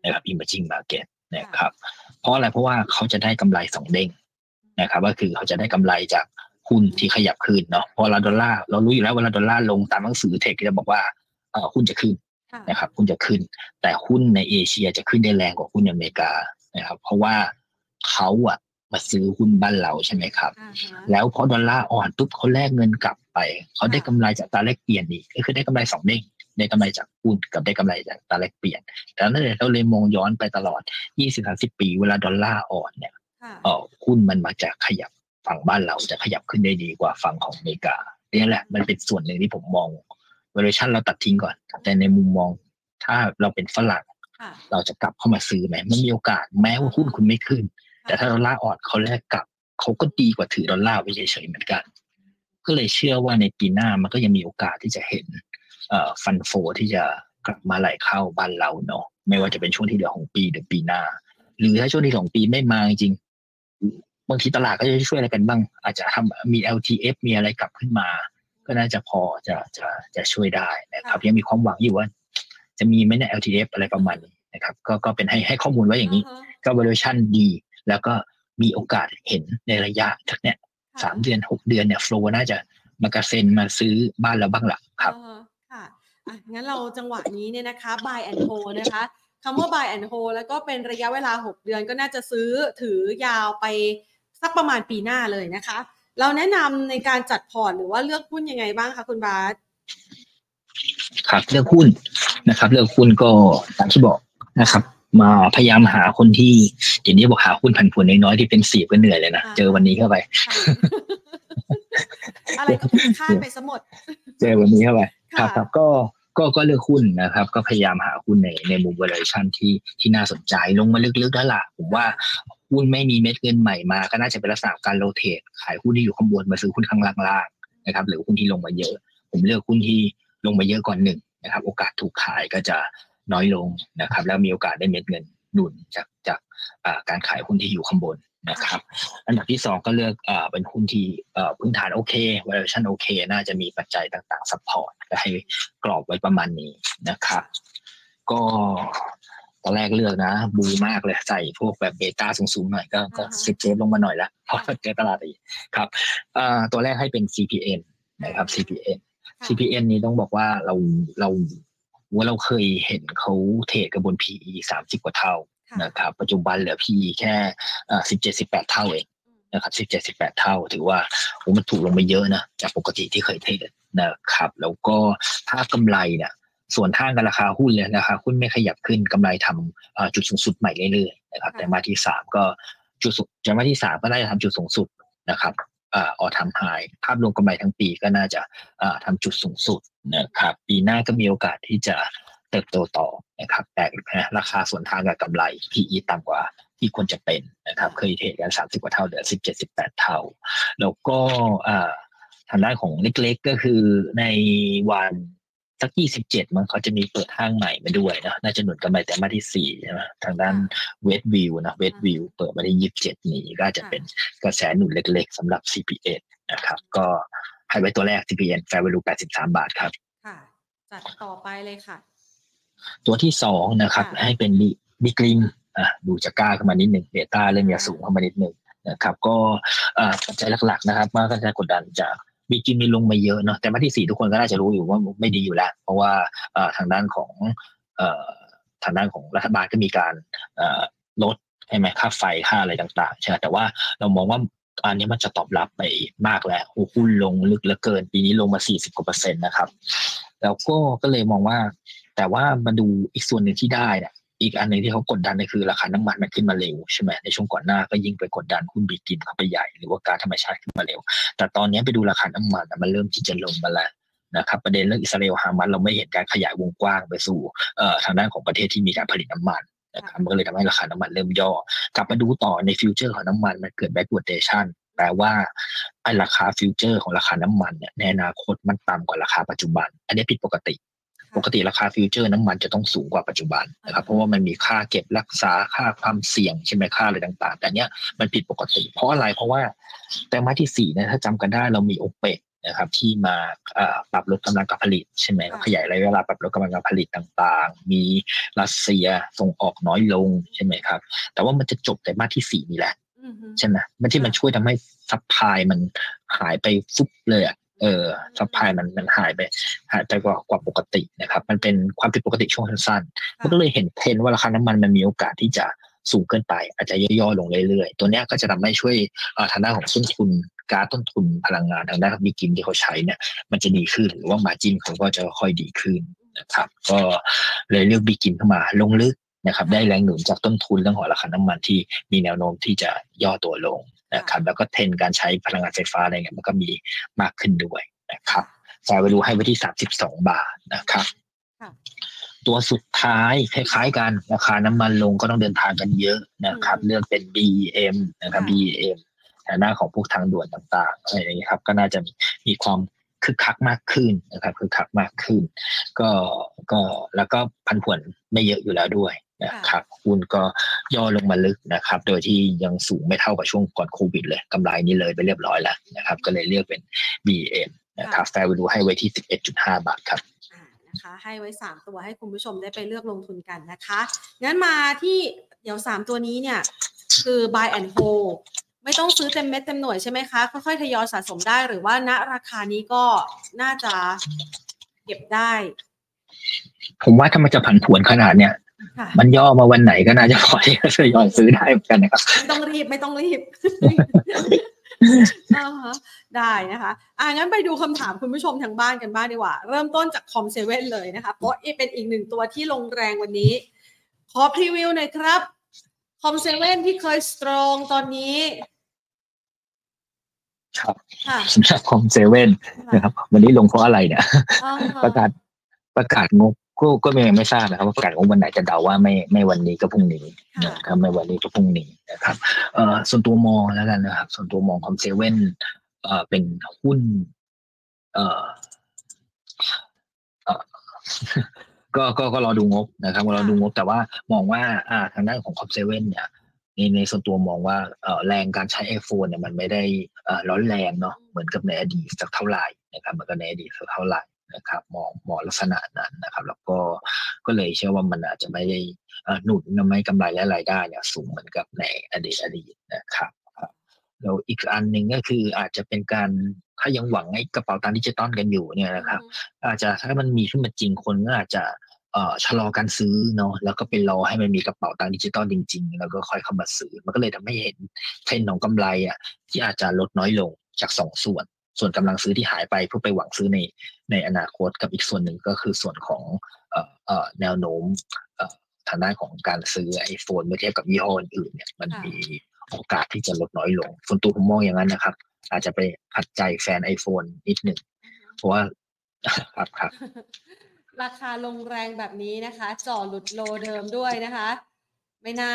นะครับ emerging market นะครับเพราะอะไรเพราะว่าเขาจะได้กำไรสองเด้งนะครับ ก็คือเขาจะได้กำไรจาก หุ้นที่ขยับขึ้นเนาะเพราะเวลาดอลลาร์เรารู้อยู่แล้วเวลาดอลลาร์ลงตามหนังสือเทคจะบอกว่าเอ่อหุ้นจะขึ้นค่ะนะครับหุ้นจะขึ้น แต่หุ้นในเอเชียจะขึ้นได้แรงกว่าหุ้นในอเมริกานะครับ เพราะว่าเขาอะมาซื้อหุ้นบ้านเราใช่ไหมครับอ่าฮะแล้วพอดอลลาร์อ่อนปุ๊บเขาแลกเงินกลับไป เขาได้กำไรจากตราแลกเปลี่ยนอีกก็คือได้กำไรสองเด้งได้กำไรจากหุ้นกับได้กำไรจากตราแลกเปลี่ยนแต่นั่นเลยเราเลยมองย้อนไปตลอด 20-30 ปี เวลาดอลลาร์อ่อนเนี่ยค่ะเออหุ้นมันมักจะขยับ ฝั่งบ้านเราจะขยับขึ้นได้ดีกว่าฝั่งของอเมริกาเนี่ยแหละ มันเป็นส่วนหนึ่งที่ผมมอง valuation เราตัดทิ้งก่อน แต่ในมุมมอง ถ้าเราเป็นฝรั่งค่ะเราจะกลับเข้ามาซื้อไหมมันมีโอกาสแม้ว่าหุ้นคุณไม่ขึ้น แต่ถ้าดอลลาร์อ่อนเขาแลกกลับเขาก็ดีกว่าถือดอลลาร์ไว้เฉยๆเหมือนกัน ก็เลยเชื่อว่าในปีหน้ามันก็ยังมีโอกาสที่จะเห็นเอ่อฟันโฟที่จะกลับมาไหลเข้าบ้านเราเนาะไม่ว่าจะเป็นช่วงที่เหลือของปีหรือปีหน้า หรือถ้าช่วงที่ของปีไม่มาจริงๆ บางทีตลาดก็จะช่วยอะไรกันบ้าง อาจจะทำมี LTF มีอะไรกลับขึ้นมา ก็น่าจะพอจะจะจะช่วยได้นะครับยังมีความหวังอยู่ว่า จะมีไหมเนี่ย LTF อะไรประมาณนี้นะครับ ก็ก็เป็นให้ให้ข้อมูลไว้อย่างนี้ฮะก็ valuation ดี แล้วก็มีโอกาสเห็นในระยะจากเนี้ยสามเดือนหกเดือนเนี่ยโฟลน่าจะมากระเซ็นมาซื้อบ้านเราบ้างละครับเออค่ะอะ งั้นเราจังหวะนี้เนี่ยนะคะ buy and hold นะคะคำว่า buy and hold แล้วก็เป็นระยะเวลา 6 เดือนก็น่าจะซื้อถือยาวไป สักประมาณปีหน้าเลยนะคะ เราแนะนำในการจัดพอร์ตหรือว่าเลือกหุ้นยังไงบ้างคะคุณบาสครับเลือกหุ้นนะครับ เลือกหุ้นก็ตามที่บอกนะครับ มาพยายามหาคนที่เดี๋ยวนี้บอกหาหุ้นผันผวนน้อยๆที่เป็นสีก็เหนื่อยเลยนะอ่าเจอวันนี้เข้าไปค่ะอะไรก็ผิดคาดไปสมดเจอวันนี้เข้าไปคค่ะรับครับก็ก็ก็เลือกหุ้นนะครับ ก็พยายามหาหุ้นในในมุม valuation ที่ที่น่าสนใจลงมาลึกๆแล้วล่ะผมว่า หุ้นไม่มีเม็ดเงินใหม่มา ก็น่าจะเป็นลักษณะการโรเตทขายหุ้นที่อยู่ข้างบนมาซื้อหุ้นข้างล่างๆนะครับ หรือหุ้นที่ลงมาเยอะ ผมเลือกหุ้นที่ลงมาเยอะก่อนหนึ่งนะครับ โอกาสถูกขายก็จะน้อยลงนะครับ แล้วมีโอกาสได้เม็ดเงินหนุนจากจากอ่าการขายหุ้นที่อยู่ข้างบนนะครับ อันดับที่สองก็เลือกเอ่อเป็นหุ้นที่อ่อพื้นฐานโอเค valuation โอเค น่าจะมีปัจจัยต่างๆ support ก็ให้กรอบไว้ประมาณนี้นะครับ ก็ ตอนแรกเลือกนะ บูมากเลยใส่พวกแบบ beta สูงๆหน่อยก็ก็อ่าฮะ safe safe ลงมาหน่อยละเพราะเจอตลาดอีกครับเอ่อตัวแรกให้เป็น CPN นะครับ CPN ค่ะ CPN นี้ต้องบอกว่าเราเราว่าเราเคยเห็นเขาเทรดกับบน PE สามสิบกว่าเท่าค่ะนะครับ ปัจจุบันเหลือ PE แค่สิบเจ็ดสิบแปดเท่าเองนะครับสิบเจ็ดสิบแปดเท่า ถือว่าโอ้มันถูกลงไปเยอะนะ จากปกติที่เคยเทรดนะครับ แล้วก็ถ้ากำไรเนี่ย ส่วนทางกับราคาหุ้นเลยราคาหุ้นไม่ขยับขึ้นกำไรทำเอ่อจุดสูงสุดใหม่เรื่อยๆนะครับค่ะแต่มาที่สามก็จุดสูงแต่มาที่สามก็น่าจะทำจุดสูงสุดนะครับเอ่อออทำไฮภาพรวมกำไรทั้งปีก็น่าจะเอ่อทำจุดสูงสุดนะครับปีหน้าก็มีโอกาสที่จะเติบโตต่อนะครับแต่นะราคาส่วนทางกับกำไร PE ต่ำกว่าที่ควรจะเป็นนะครับเคยเทรดกันสามสิบกว่าเท่าเหลือสิบเจ็ดสิบแปดเท่า แล้วก็อ่าทางด้านของเล็กๆก็คือในวัน สักยี่สิบเจ็ดมันเขาจะมีเปิดห้างใหม่มาด้วยนะน่าจะหนุนกำไรแต่มาที่สี่ใช่ไหมทางด้านเวสวิวนะเวสวิวเปิดมาที่ยี่สิบเจ็ดนี้ก็อาจจะเป็นกระแสหนุนเล็ก ๆสำหรับ CPN นะครับก็ให้ไว้ตัวแรก CPN Fair Value 83 บาทครับค่ะจัดต่อไปเลยค่ะ ตัวที่สองนะครับค่ะให้เป็นบิบิกริมอะดูจะกล้าขึ้นมานิดหนึ่งเบต้าเริ่มจะสูงเข้ามานิดหนึ่งนะครับก็อ่าปัจจัยหลักๆนะครับว่าก็จะกดดันจาก บิกิมมีลงมาเยอะเนาะแต่มาที่สี่ทุกคนก็น่าจะรู้อยู่ว่าไม่ดีอยู่แล้ว เพราะว่าทางด้านของทางด้านของรัฐบาลก็มีการลดใช่ไหมค่าไฟค่าอะไรต่างๆใช่แต่ว่าเรามองว่าอันนี้มันจะตอบรับไปมากแล้วหุ้นลงลึกเหลือเกิน ปีนี้ลงมา 40กว่าเปอร์เซ็นต์นะครับ แล้วก็ก็เลยมองว่า แต่ว่ามาดูอีกส่วนหนึ่งที่ได้เนี่ย อีกอันหนึ่งที่เขากดดันก็คือราคาน้ำมันมันขึ้นมาเร็วใช่ไหมในช่วงก่อนหน้าก็ยิ่งไปกดดันหุ้นบีกินเข้าไปใหญ่หรือว่าการธรรมชาติขึ้นมาเร็ว แต่ตอนนี้ไปดูราคาน้ำมันอะมันเริ่มที่จะลงมาแล้วนะครับประเด็นเรื่องอิสราเอลฮามาสเราไม่เห็นการขยายวงกว้างไปสู่เอ่อทางด้านของประเทศที่มีการผลิตน้ำมันนะครับมันก็เลยทำให้ราคาน้ำมันเริ่มย่อ กลับมาดูต่อในฟิวเจอร์ของน้ำมันมันเกิด backwardation แปลว่าไอ้ราคาฟิวเจอร์ของราคาน้ำมันเนี่ยในอนาคตมันต่ำกว่าราคาปัจจุบัน อันนี้ผิดปกติ ปกติราคาฟิวเจอร์น้ำมันจะต้องสูงกว่าปัจจุบันนะครับ เพราะว่ามันมีค่าเก็บรักษาค่าความเสี่ยงใช่ไหมค่าอะไรต่าง ๆ แต่เนี้ยมันผิดปกติ เพราะอะไรเพราะว่าไตรมาสที่สี่เนี่ยถ้าจำกันได้เรามีโอเปกนะครับที่มาเอ่อปรับลดกำลังการผลิตใช่ไหมค่ะขยายระยะเวลาปรับลดกำลังการผลิตต่างๆ มีรัสเซียส่งออกน้อยลงใช่ไหมครับ แต่ว่ามันจะจบไตรมาสที่สี่นี่แหละอือฮึใช่ไหมมันที่มันช่วยทำให้ supply มันหายไปฟุบเลยอะ เออ supply มันมันหายไปหายไปกว่ากว่าปกตินะครับ มันเป็นความผิดปกติช่วงสั้นๆมันก็เลยเห็นเทรนด์ว่าราคาน้ำมันมันมีโอกาสที่จะสูงเกินไป อาจจะย่อๆลงเรื่อยๆ ตัวเนี้ยก็จะทำให้ช่วยเอ่อทางด้านของต้นทุนก๊าซต้นทุนพลังงานทางด้าน BGRIM ที่เขาใช้เนี่ยมันจะดีขึ้นหรือว่า margin เขาก็จะค่อยดีขึ้นนะครับ ก็เลยเลือก BGRIM เข้ามาลงลึกนะครับ ได้แรงหนุนจากต้นทุนเรื่องของราคาน้ำมันที่มีแนวโน้มที่จะย่อตัวลง นะครับแล้วก็เทรนด์การใช้พลังงานไฟฟ้าอะไรเงี้ยมันก็มีมากขึ้นด้วยนะครับ fair value ให้ไว้ที่32บาทนะครับค่ะตัวสุดท้ายคล้ายๆกันราคาน้ำมันลงก็ต้องเดินทางกันเยอะนะครับอืมเลือกเป็น BEM นะครับค่ะ BEM ฐานะของพวกทางด่วนต่างๆอะไรอย่างนี้ยครับ ก็น่าจะมีมีความคึกคักมากขึ้นนะครับคึกคักมากขึ้น ก็ก็แล้วก็พันผวนไม่เยอะอยู่แล้วด้วย นะครับหุ้นก็ย่อลงมาลึกนะครับ โดยที่ยังสูงไม่เท่ากับช่วงก่อนโควิดเลยกำไรนี่เลยไปเรียบร้อยแล้วนะครับ ก็เลยเลือกเป็น BEM นะครับแฟร์วิลูให้ไว้ที่ 11.5 บาทครับอ่านะคะให้ไว้ 3 ตัวให้คุณผู้ชมได้ไปเลือกลงทุนกันนะคะ งั้นมาที่เดี๋ยว 3 ตัวนี้เนี่ย คือ buy and hold ไม่ต้องซื้อเต็มเม็ดเต็มหน่วยใช่ไหมคะ ค่อยๆ ทยอยสะสมได้หรือว่าณราคานี้ก็น่าจะเก็บได้ ผมว่าถ้ามันจะผันผวนขนาดเนี้ยค่ะ มันย่อมาวันไหนก็น่าจะพอที่จะทยอยซื้อได้เหมือนกันนะครับไม่ต้องรีบไม่ต้องรีบอ่าฮะได้นะคะอ่างั้นไปดูคำถามคุณผู้ชมทางบ้านกันบ้างดีกว่า เริ่มต้นจากคอมเซเว่นเลยนะคะเพราะเป็นอีกหนึ่งตัวที่ลงแรงวันนี้ ขอพรีวิวหน่อยครับคอมเซเว่นที่เคยสตรองตอนนี้ครับค่ะสำหรับคอมเซเว่นนะครับ วันนี้ลงเพราะอะไรเนี่ยอ่าฮะประกาศประกาศงบ ก็ก็ยังไม่ทราบนะครับ ว่าประกาศงบวันไหนจะเดาว่าไม่ไม่วันนี้ก็พรุ่งนี้ค่ะนะครับไม่วันนี้ก็พรุ่งนี้นะครับเอ่อส่วนตัวมองแล้วกันนะครับ ส่วนตัวมองคอมเซเว่นเอ่อเป็นหุ้นเอ่อเอ่อก็ก็ก็รอดูงบนะครับรอดูงบแต่ว่ามองว่า อ่าทางด้านของคอมเซเว่นเนี่ยในในส่วนตัวมองว่าเอ่อแรงการใช้ iPhone เนี่ยมันไม่ได้เอ่อร้อนแรงเนาะเหมือนกับในอดีตสักเท่าไหร่นะครับเหมือนกับในอดีตสักเท่าไหร่ นะครับมองมองลักษณะนั้นนะครับ แล้วก็ก็เลยเชื่อว่ามันอาจจะไม่ได้เอ่อหนุนทำให้กำไรและรายได้เนี่ยสูงเหมือนกับในอดีตอดีตนะครับครับแล้วอีกอันหนึ่งก็คืออาจจะเป็นการถ้ายังหวังไอ้กระเป๋าตังค์ดิจิตอลกันอยู่เนี่ยนะครับ อาจจะถ้ามันมีขึ้นมาจริงคนก็อาจจะเอ่อชะลอการซื้อเนาะแล้วก็ไปรอให้มันมีกระเป๋าตังค์ดิจิตอลจริง ๆ แล้วก็ค่อยเข้ามาซื้อ มันก็เลยทำให้เห็นเทรนด์ของกำไรอะที่อาจจะลดน้อยลงจากสองส่วน ส่วนกำลังซื้อที่หายไปเพื่อไปหวังซื้อในในอนาคตกับอีกส่วนหนึ่งก็คือส่วนของเอ่อเอ่อแนวโน้มเอ่อทางด้านของการซื้อ iPhone เมื่อเทียบกับยี่ห้ออื่นๆเนี่ยมันค่ะมีโอกาสที่จะลดน้อยลงส่วนตัวผมมองอย่างนั้นนะครับ อาจจะไปขัดใจแฟน iPhone นิดหนึ่งเพราะว่าครับครับราคาลงแรงแบบนี้นะคะจ่อหลุดโลเดิมด้วยนะคะ ไม่น่า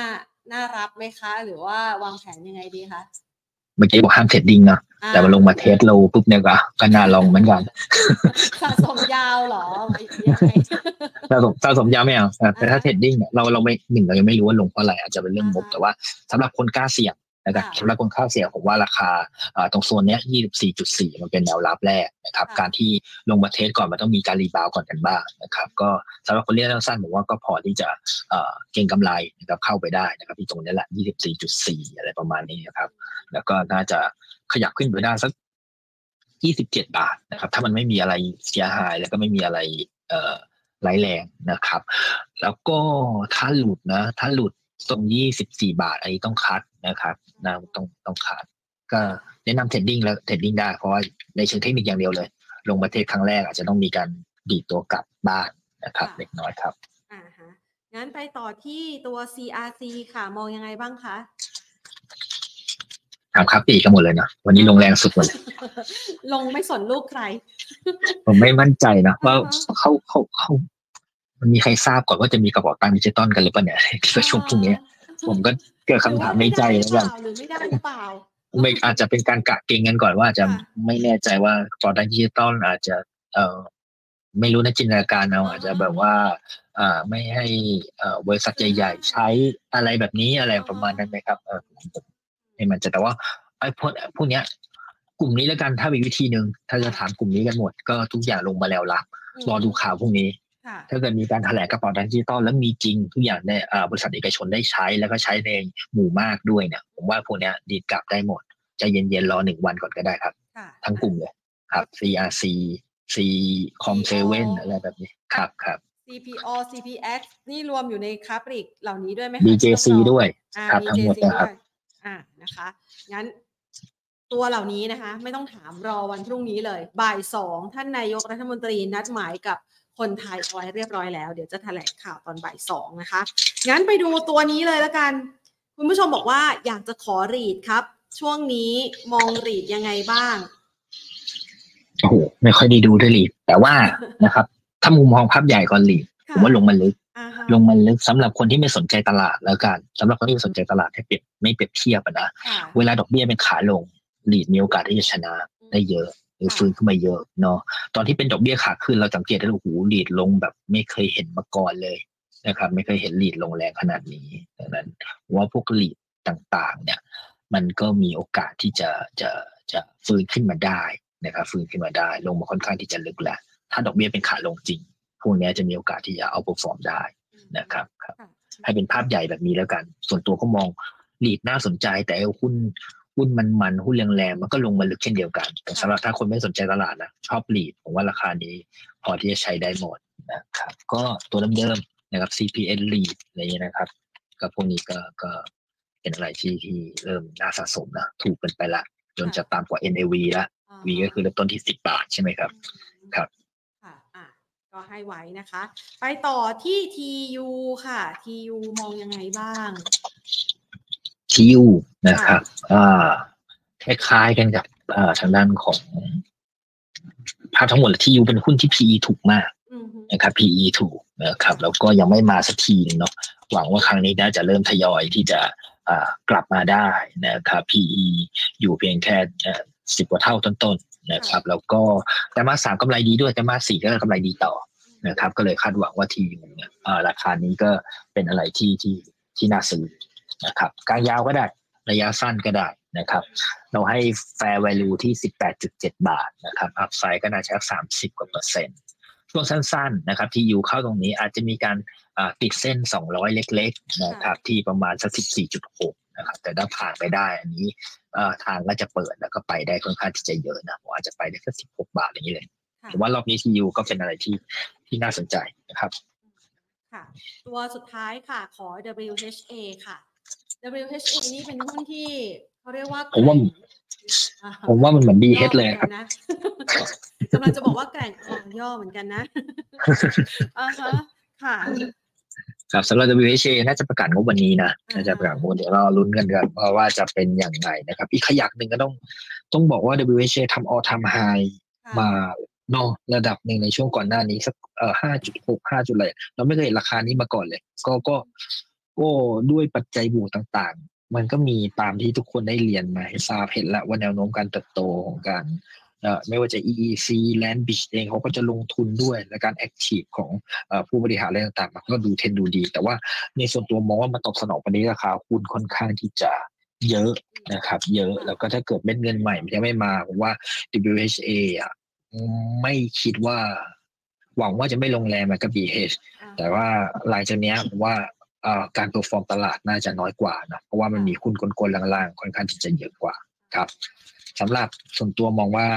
น่ารับไหมคะ หรือว่าวางแผนยังไงดีคะ เมื่อกี้บอกห้าม trading เนาะอ่แต่มันลงมา test low ปุ๊บเนี่ยก็ก็น่าลองเหมือนกันสะสมยาวเหรอไม่ยังไงสะสมสะสมยาวไม่เอาแต่ถ้า trading เนี่ยเราเราไม่หนึ่งเรายังไม่รู้ว่าลงเพราะอะไรอาจจะเป็นเรื่องงบอ่าฮะแต่ว่าสำหรับคนกล้าเสี่ยง นะครับค่ะสำหรับคนกล้าเสี่ยงผมว่าราคาเอ่อตรงโซนเนี้ย24.4 มันเป็นแนวรับแรกนะครับค่ะการที่ลงมา test ก่อนมันต้องมีการ rebound ก่อนกันบ้างนะครับ ก็สำหรับคนเล่นสั้นผมว่าก็พอที่จะเอ่อเก็งกำไรนะครับเข้าไปได้นะครับที่ตรงนี้แหละ 24.4 อะไรประมาณนี้นะครับ แล้วก็น่าจะขยับขึ้นไปได้สัก 27 บาทนะครับ ถ้ามันไม่มีอะไรเสียหายแล้วก็ไม่มีอะไรเอ่อร้ายแรงนะครับ แล้วก็ถ้าหลุดนะ ถ้าหลุดตรง 24 บาทอันนี้ต้องคัด นะครับนะต้องต้องคัดก็แนะนำเทรดดิ้งแล้วเทรดดิ้งได้เพราะว่าในเชิงเทคนิคอย่างเดียวเลย ลงมาเทรดครั้งแรกอาจจะต้องมีการดีดตัวกลับบ้านนะครับค่ะเล็กน้อยครับอ่าฮะงั้นไปต่อที่ตัว CRC ค่ะ มองยังไงบ้างคะถามครับปีกันหมดเลยเนาะวันนี้ลงแรงสุดหมดเลยลงไม่สนลูกใคร ผมไม่มั่นใจนะว่าอ่าฮะเขาเขาเขามันมีใครทราบก่อนว่าจะมีกระเป๋าตังค์ดิจิตอลกันหรือเปล่าเนี่ยที่ประชุมพรุ่งนี้ ผมก็เกิดคำถามในใจหเหรืมืออนว่ากันไม่ได้หรือเปล่าหรือไม่ได้หรือเปล่าไม่อาจจะเป็นการกะเกงกันก่อนว่าอาจจะค่ะไม่แน่ใจว่ากระเป๋าตังค์ดิจิตอลอาจจะเอ่อไม่รู้นะจินตนาการเอาอ่าอาจจะแบบว่าอ่าไม่ให้เอ่อบริษัทใหญ่ๆใช้อะไรแบบนี้อะไรประมาณนั้นไหมครับเออผมผมไม่มั่นใจอะแต่ว่าไอ้พวกพวกเนี้ย กลุ่มนี้แล้วกันถ้ามีวิธีหนึ่งถ้าจะถามกลุ่มนี้กันหมด ก็ทุกอย่างลงมาแล้วละรอดูข่าวพรุ่งนี้ค่ะ ถ้าเกิดมีการแถลงกระเป๋าตังค์ดิจิตอลแล้วมีจริงทุกอย่างในอ่าบริษัทเอกชนได้ใช้แล้วก็ใช้ในหมู่มากด้วยเนี่ยผมว่าพวกเนี้ยดีดกลับได้หมดใจะเย็นๆรอหนึ่งวันก่อนก็ได้ครับค่ะทั้งกลุ่มเลยครับ CRC C Com 7อะไรแบบนี้ครับครับ CPO CPX นี่รวมอยู่ในค้าปลีกเหล่านี้ด้วยไหมคะ BJC ที่ต้องรอด้วยอ่าครับทั้งหมด BJC นะครับด้วยอ่านะคะงั้นตัวเหล่านี้นะคะ ไม่ต้องถามรอวันพรุ่งนี้เลย บ่ายสองท่านนายกรัฐมนตรีนัดหมายกับ คนไทยเอาไว้เรียบร้อยแล้ว เดี๋ยวจะแถลงข่าวตอนบ่ายสองนะคะ งั้นไปดูตัวนี้เลยแล้วกัน คุณผู้ชมบอกว่าอยากจะขอรีดครับ ช่วงนี้มองรีดยังไงบ้างโอ้โหไม่ค่อยได้ดูด้วยลีดแต่ว่านะครับ ถ้ามุมมองภาพใหญ่ก่อนลีดผมว่าลงมาลึกอ่าฮะลงมาลึกสำหรับคนที่ไม่สนใจตลาดแล้วกันสำหรับคนที่ไม่สนใจตลาดให้เปรียบไม่เปรียบเทียบอะนะค่ะเวลาดอกเบี้ยเป็นขาลงลีดมีโอกาสที่จะชนะได้เยอะหรือ ฟื้นขึ้นมาเยอะเนาะตอนที่เป็นดอกเบี้ยขาขึ้นเราสังเกตได้ว่าโอ้โหลีดลงแบบไม่เคยเห็นมาก่อนเลยนะครับ ไม่เคยเห็นลีดลงแรงขนาดนี้ดังนั้นผมว่าพวกลีดต่างๆ เนี่ย มันก็มีโอกาสที่จะจะจะฟื้นขึ้นมาได้นะครับ ฟื้นขึ้นมาได้ ลงมาค่อนข้างที่จะลึกแล้วถ้าดอกเบี้ยเป็นขาลงจริงพวกเนี้ยจะมีโอกาสที่จะเอา e ร f ฟอร์มได้นะครับครับค่ะให้เป็นภาพใหญ่แบบนี้แล้วกัน ส่วนตัวก็มองลีดน่าสนใจแต่ไอ้หุ้น หุ้นมันมันหุ้นแรงๆมันก็ลงมาลึกเช่นเดียวกัน แต่สำหรับถ้าคนไม่สนใจตลาดนะชอบหลีดผมว่าราคานี้พอที่จะใช้ได้หมดนะครับก็ตัวเดิมๆนะครับ CPN lead อะไรอย่างเงี้ยนะครับก็พวกนี้ก็ก็เป็นอะไรที่ที่เริ่มน่าสะสมนะถูกเป็นไปละ จนจะตามกว่า NAV ละ V ก็คือเริ่มต้นที่สิบบาทใช่ไหมครับ ครับค่ะอะก็ให้ไว้นะคะ ไปต่อที่ TU ค่ะ TU มองยังไงบ้าง ทิวนะครับอ่าคล้ายๆกันกับอ่าทางด้านของภาพทั้งหมดที่ยูเป็นหุ้นที่ PE ถูกมากอืมฮึนะครับ PE ถูกนะครับ แล้วก็ยังไม่มาสักทีนึงเนาะหวังว่าครั้งนี้น่าจะเริ่มทยอยที่จะอ่ากลับมาได้นะครับ PE อยู่เพียงแค่สิบกว่าเท่าต้นๆนะครับ แล้วก็แต่มาสามกำไรดีด้วยแต่มาสี่ก็กำไรดีต่อนะครับ ก็เลยคาดหวังว่าทีมเนี่ยอ่าราคานี้ก็เป็นอะไรที่ที่ที่น่าซื้อ นะครับกลางยาวก็ได้ระยะสั้นก็ได้นะครับ เราให้ fair value ที่ 18.7 บาทนะครับ upside ก็น่าจะ30 กว่าเปอร์เซ็นต์ช่วงสั้นๆนะครับที่อยู่เข้าตรงนี้อาจจะมีการอ่าติดเส้น 200 เล็กๆนะครับที่ประมาณสัก 14.6 นะครับ แต่ถ้าผ่านไปได้อันนี้เอ่อทางก็จะเปิดแล้วก็ไปได้ค่อนข้างที่จะเยอะนะผมอาจจะไปได้แค่16 บาทอย่างนี้เลยค่ะผมว่ารอบนี้ที่ยูก็เป็นอะไรที่ที่น่าสนใจนะครับค่ะตัวสุดท้ายค่ะขอ WHA ค่ะ WHA นี่เป็นหุ้นที่เขาเรียกว่าผมว่าอ่ผมว่ามันเหมือน BH เลยครับย่อหมือนกันนะกำลังจะบอกว่าแกร่งคอย่อเหมือนกันนะอ่าฮะค่ะครับสำหรับ WHA น่าจะประกาศงบวันนี้นะน่าจะประกาศงบเดี๋ยวเราลุ้นกันกันว่าว่าจะเป็นอย่างไรนะครับ อีกขยักหนึ่งก็ต้องต้องบอกว่า WHA ทำ all time high มาเนอะระดับหนึ่งในช่วงก่อนหน้านี้สักเอ่อห้าจุดหกห้าจุดอะไรเราไม่เคยเห็นราคานี้มาก่อนเลย ก็ก็ ก็ด้วยปัจจัยบวกต่างๆ มันก็มีตามที่ทุกคนได้เรียนมาให้ทราบเห็นแล้วว่าแนวโน้มการเติบโตของการเอ่อไม่ว่าจะ EEC Land Beach เองเขาก็จะลงทุนด้วย และการ Active ของเอ่อผู้บริหารอะไรต่างๆ มันก็ดูเทรนดูดี แต่ว่าในส่วนตัวมองว่ามันตอบสนองวันนี้ราคาหุ้นค่อนข้างที่จะเยอะนะครับ เยอะแล้วก็ถ้าเกิดเม็ดเงินใหม่มันยังไม่มาผมว่า WHA อะไม่คิดว่า หวังว่าจะไม่ลงแรงเหมือนกับ BH อ่าแต่ว่าหลังจากเนี้ยผมว่าเอ่อ การ perform ตลาดน่าจะน้อยกว่านะเพราะว่ามันมีหุ้นกลางๆล่างๆ ค่อนข้างที่จะเยอะกว่าครับสำหรับส่วนตัวมองว่า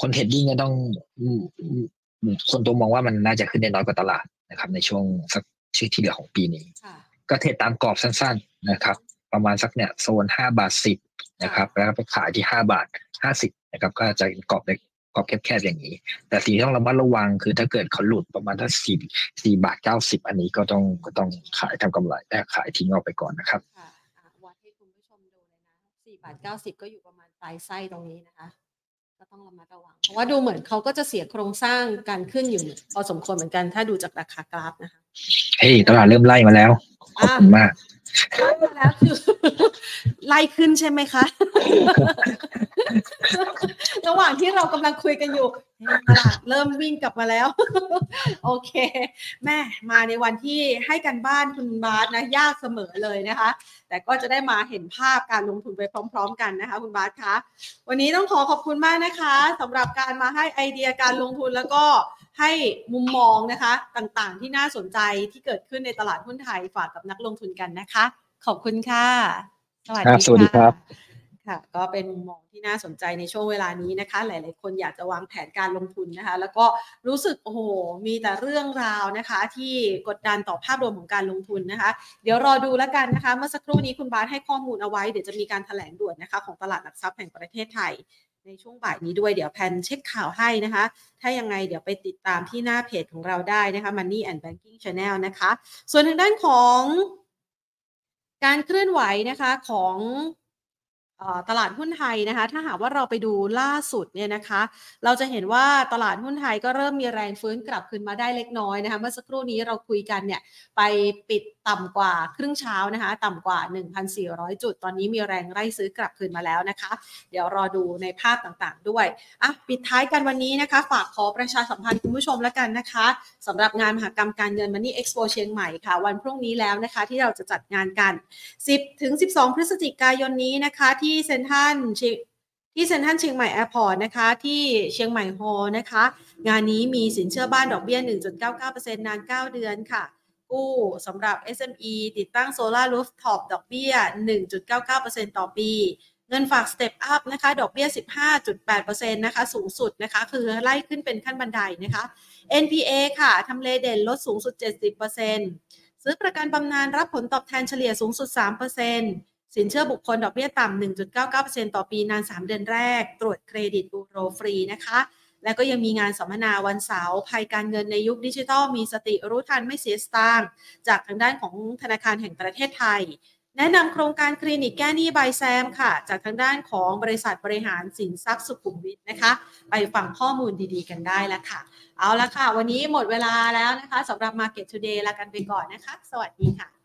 คน trading ก็ต้องอืมอืมอืมส่วนตัวมองว่ามันน่าจะขึ้นได้น้อยกว่าตลาดนะครับ ในช่วงสักช่วงที่เหลือของปีนี้ค่ะก็เทรดตามกรอบสั้น ๆนะครับ ประมาณสักเนี่ยโซนห้าบาทสิบนะครับ แล้วก็ไปขายที่ห้าบาทห้าสิบนะครับ ก็จะเป็นกรอบเล็กก รอบแคบๆอย่างนี้ แต่สิ่งที่ต้องระมัดระวังคือถ้าเกิดเขาหลุดประมาณถ้าสี่สี่บาทเก้าสิบอันนี้ก็ต้องก็ต้องขายทำกำไรแต่ขายทิ้งออกไปก่อนนะครับค่ะอะวัดให้คุณผู้ชมดูเลยนะสี่บาทเก้าสิบก็อยู่ประมาณปลายไส้ตรงนี้นะคะ ก็ต้องระมัดระวัง เพราะว่าดูเหมือนเขาก็จะเสียโครงสร้างการขึ้นอยู่พอสมควรเหมือนกันถ้าดูจากราคากราฟนะคะเฮ้ยตลาดเริ่มไล่มาแล้วขอบคุณมากแล้วคือไล่ขึ้นใช่ไหมคะ ระหว่างที่เรากำลังคุยกันอยู่เฮ้ยตลาดเริ่มวิ่งกลับมาแล้ว โอเค แม่มาในวันที่ให้กันบ้านคุณบาสนะยากเสมอเลยนะคะ แต่ก็จะได้มาเห็นภาพการลงทุนไปพร้อม ๆ กันนะคะ คุณบาสคะวันนี้ต้องขอขอบคุณมากนะคะสำหรับการมาให้ไอเดียการลงทุนแล้วก็ให้มุมมองนะคะ ต่างๆ ที่น่าสนใจที่เกิดขึ้นในตลาดหุ้นไทยฝากกับนักลงทุนกันนะคะ ขอบคุณค่ะ สวัสดีบสวัสดีครับ ค่ะก็เป็นมุมมองที่น่าสนใจในช่วงเวลานี้นะคะ หลาย ๆ คนอยากจะวางแผนการลงทุนนะคะ แล้วก็รู้สึกโอ้โหมีแต่เรื่องราวนะคะ ที่กดดันต่อภาพรวมของการลงทุนนะคะ เดี๋ยวรอดูแล้วกันนะคะ เมื่อสักครู่นี้คุณบาสให้ข้อมูลเอาไว้เดี๋ยวจะมีการแถลงด่วนนะคะ ของตลาดหลักทรัพย์แห่งประเทศไทย ในช่วงบ่ายนี้ด้วยเดี๋ยวแพนเช็คข่าวให้นะคะ ถ้ายังไงเดี๋ยวไปติดตามที่หน้าเพจของเราได้นะคะ Money and Banking Channel นะคะ ส่วนทางด้านของการเคลื่อนไหวนะคะของ ตลาดหุ้นไทยนะคะ ถ้าหากว่าเราไปดูล่าสุดเนี่ยนะคะ เราจะเห็นว่าตลาดหุ้นไทยก็เริ่มมีแรงฟื้นกลับคืนมาได้เล็กน้อยนะคะ เมื่อสักครู่นี้เราคุยกันเนี่ยไปปิด ต่ำกว่าครึ่งเช้านะคะ ต่ำกว่า 1,400 จุด ตอนนี้มีแรงไล่ซื้อกลับคืนมาแล้วนะคะ เดี๋ยวรอดูในภาพต่างๆด้วยอะปิดท้ายกันวันนี้นะคะ ฝากขอประชาสัมพันธ์คุณผู้ชมแล้วกันนะคะสำหรับงานมหกรรมการเงิน Money Expo เชียงใหม่ค่ะ วันพรุ่งนี้แล้วนะคะ ที่เราจะจัดงานกัน 10 ถึง 12 พฤศจิกายนนี้นะคะ ที่เซ็นทรัลที่เซ็นทรัลเชียงใหม่แอร์พอร์ตนะคะที่เชียงใหม่ฮอลล์นะคะ งานนี้มีสินเชื่อบ้านดอกเบี้ย 1.99%นาน 9 เดือนค่ะ กู้สำหรับ SME ติดตั้งโซลารูฟท็อปดอกเบี้ย 1.99%ต่อปี เงินฝาก Step Up นะคะ ดอกเบี้ย 15.8%นะคะ สูงสุดนะคะ คือไล่ขึ้นเป็นขั้นบันไดนะคะ NPA ค่ะ ทำเลเด่นลดสูงสุด 70%ซื้อประกันบำนาญรับผลตอบแทนเฉลี่ยสูงสุด 3%สินเชื่อบุคคลดอกเบี้ยต่ำ 1.99%ต่อปีนาน 3 เดือนแรก ตรวจเครดิตบูโรฟรีนะคะ และก็ยังมีงานสัมมนาวันเสาร์ภัยการเงินในยุคดิจิทัลมีสติรู้ทันไม่เสียสตางค์จากทางด้านของธนาคารแห่งประเทศไทย แนะนำโครงการคลินิกแก้หนี้บายแซมค่ะ จากทางด้านของบริษัทบริหารสินทรัพย์สุขุมวิทนะคะ ไปฟังข้อมูลดีๆกันได้แล้วค่ะ เอาละค่ะ วันนี้หมดเวลาแล้วนะคะสำหรับ Market Today ลากันไปก่อนนะคะ สวัสดีค่ะ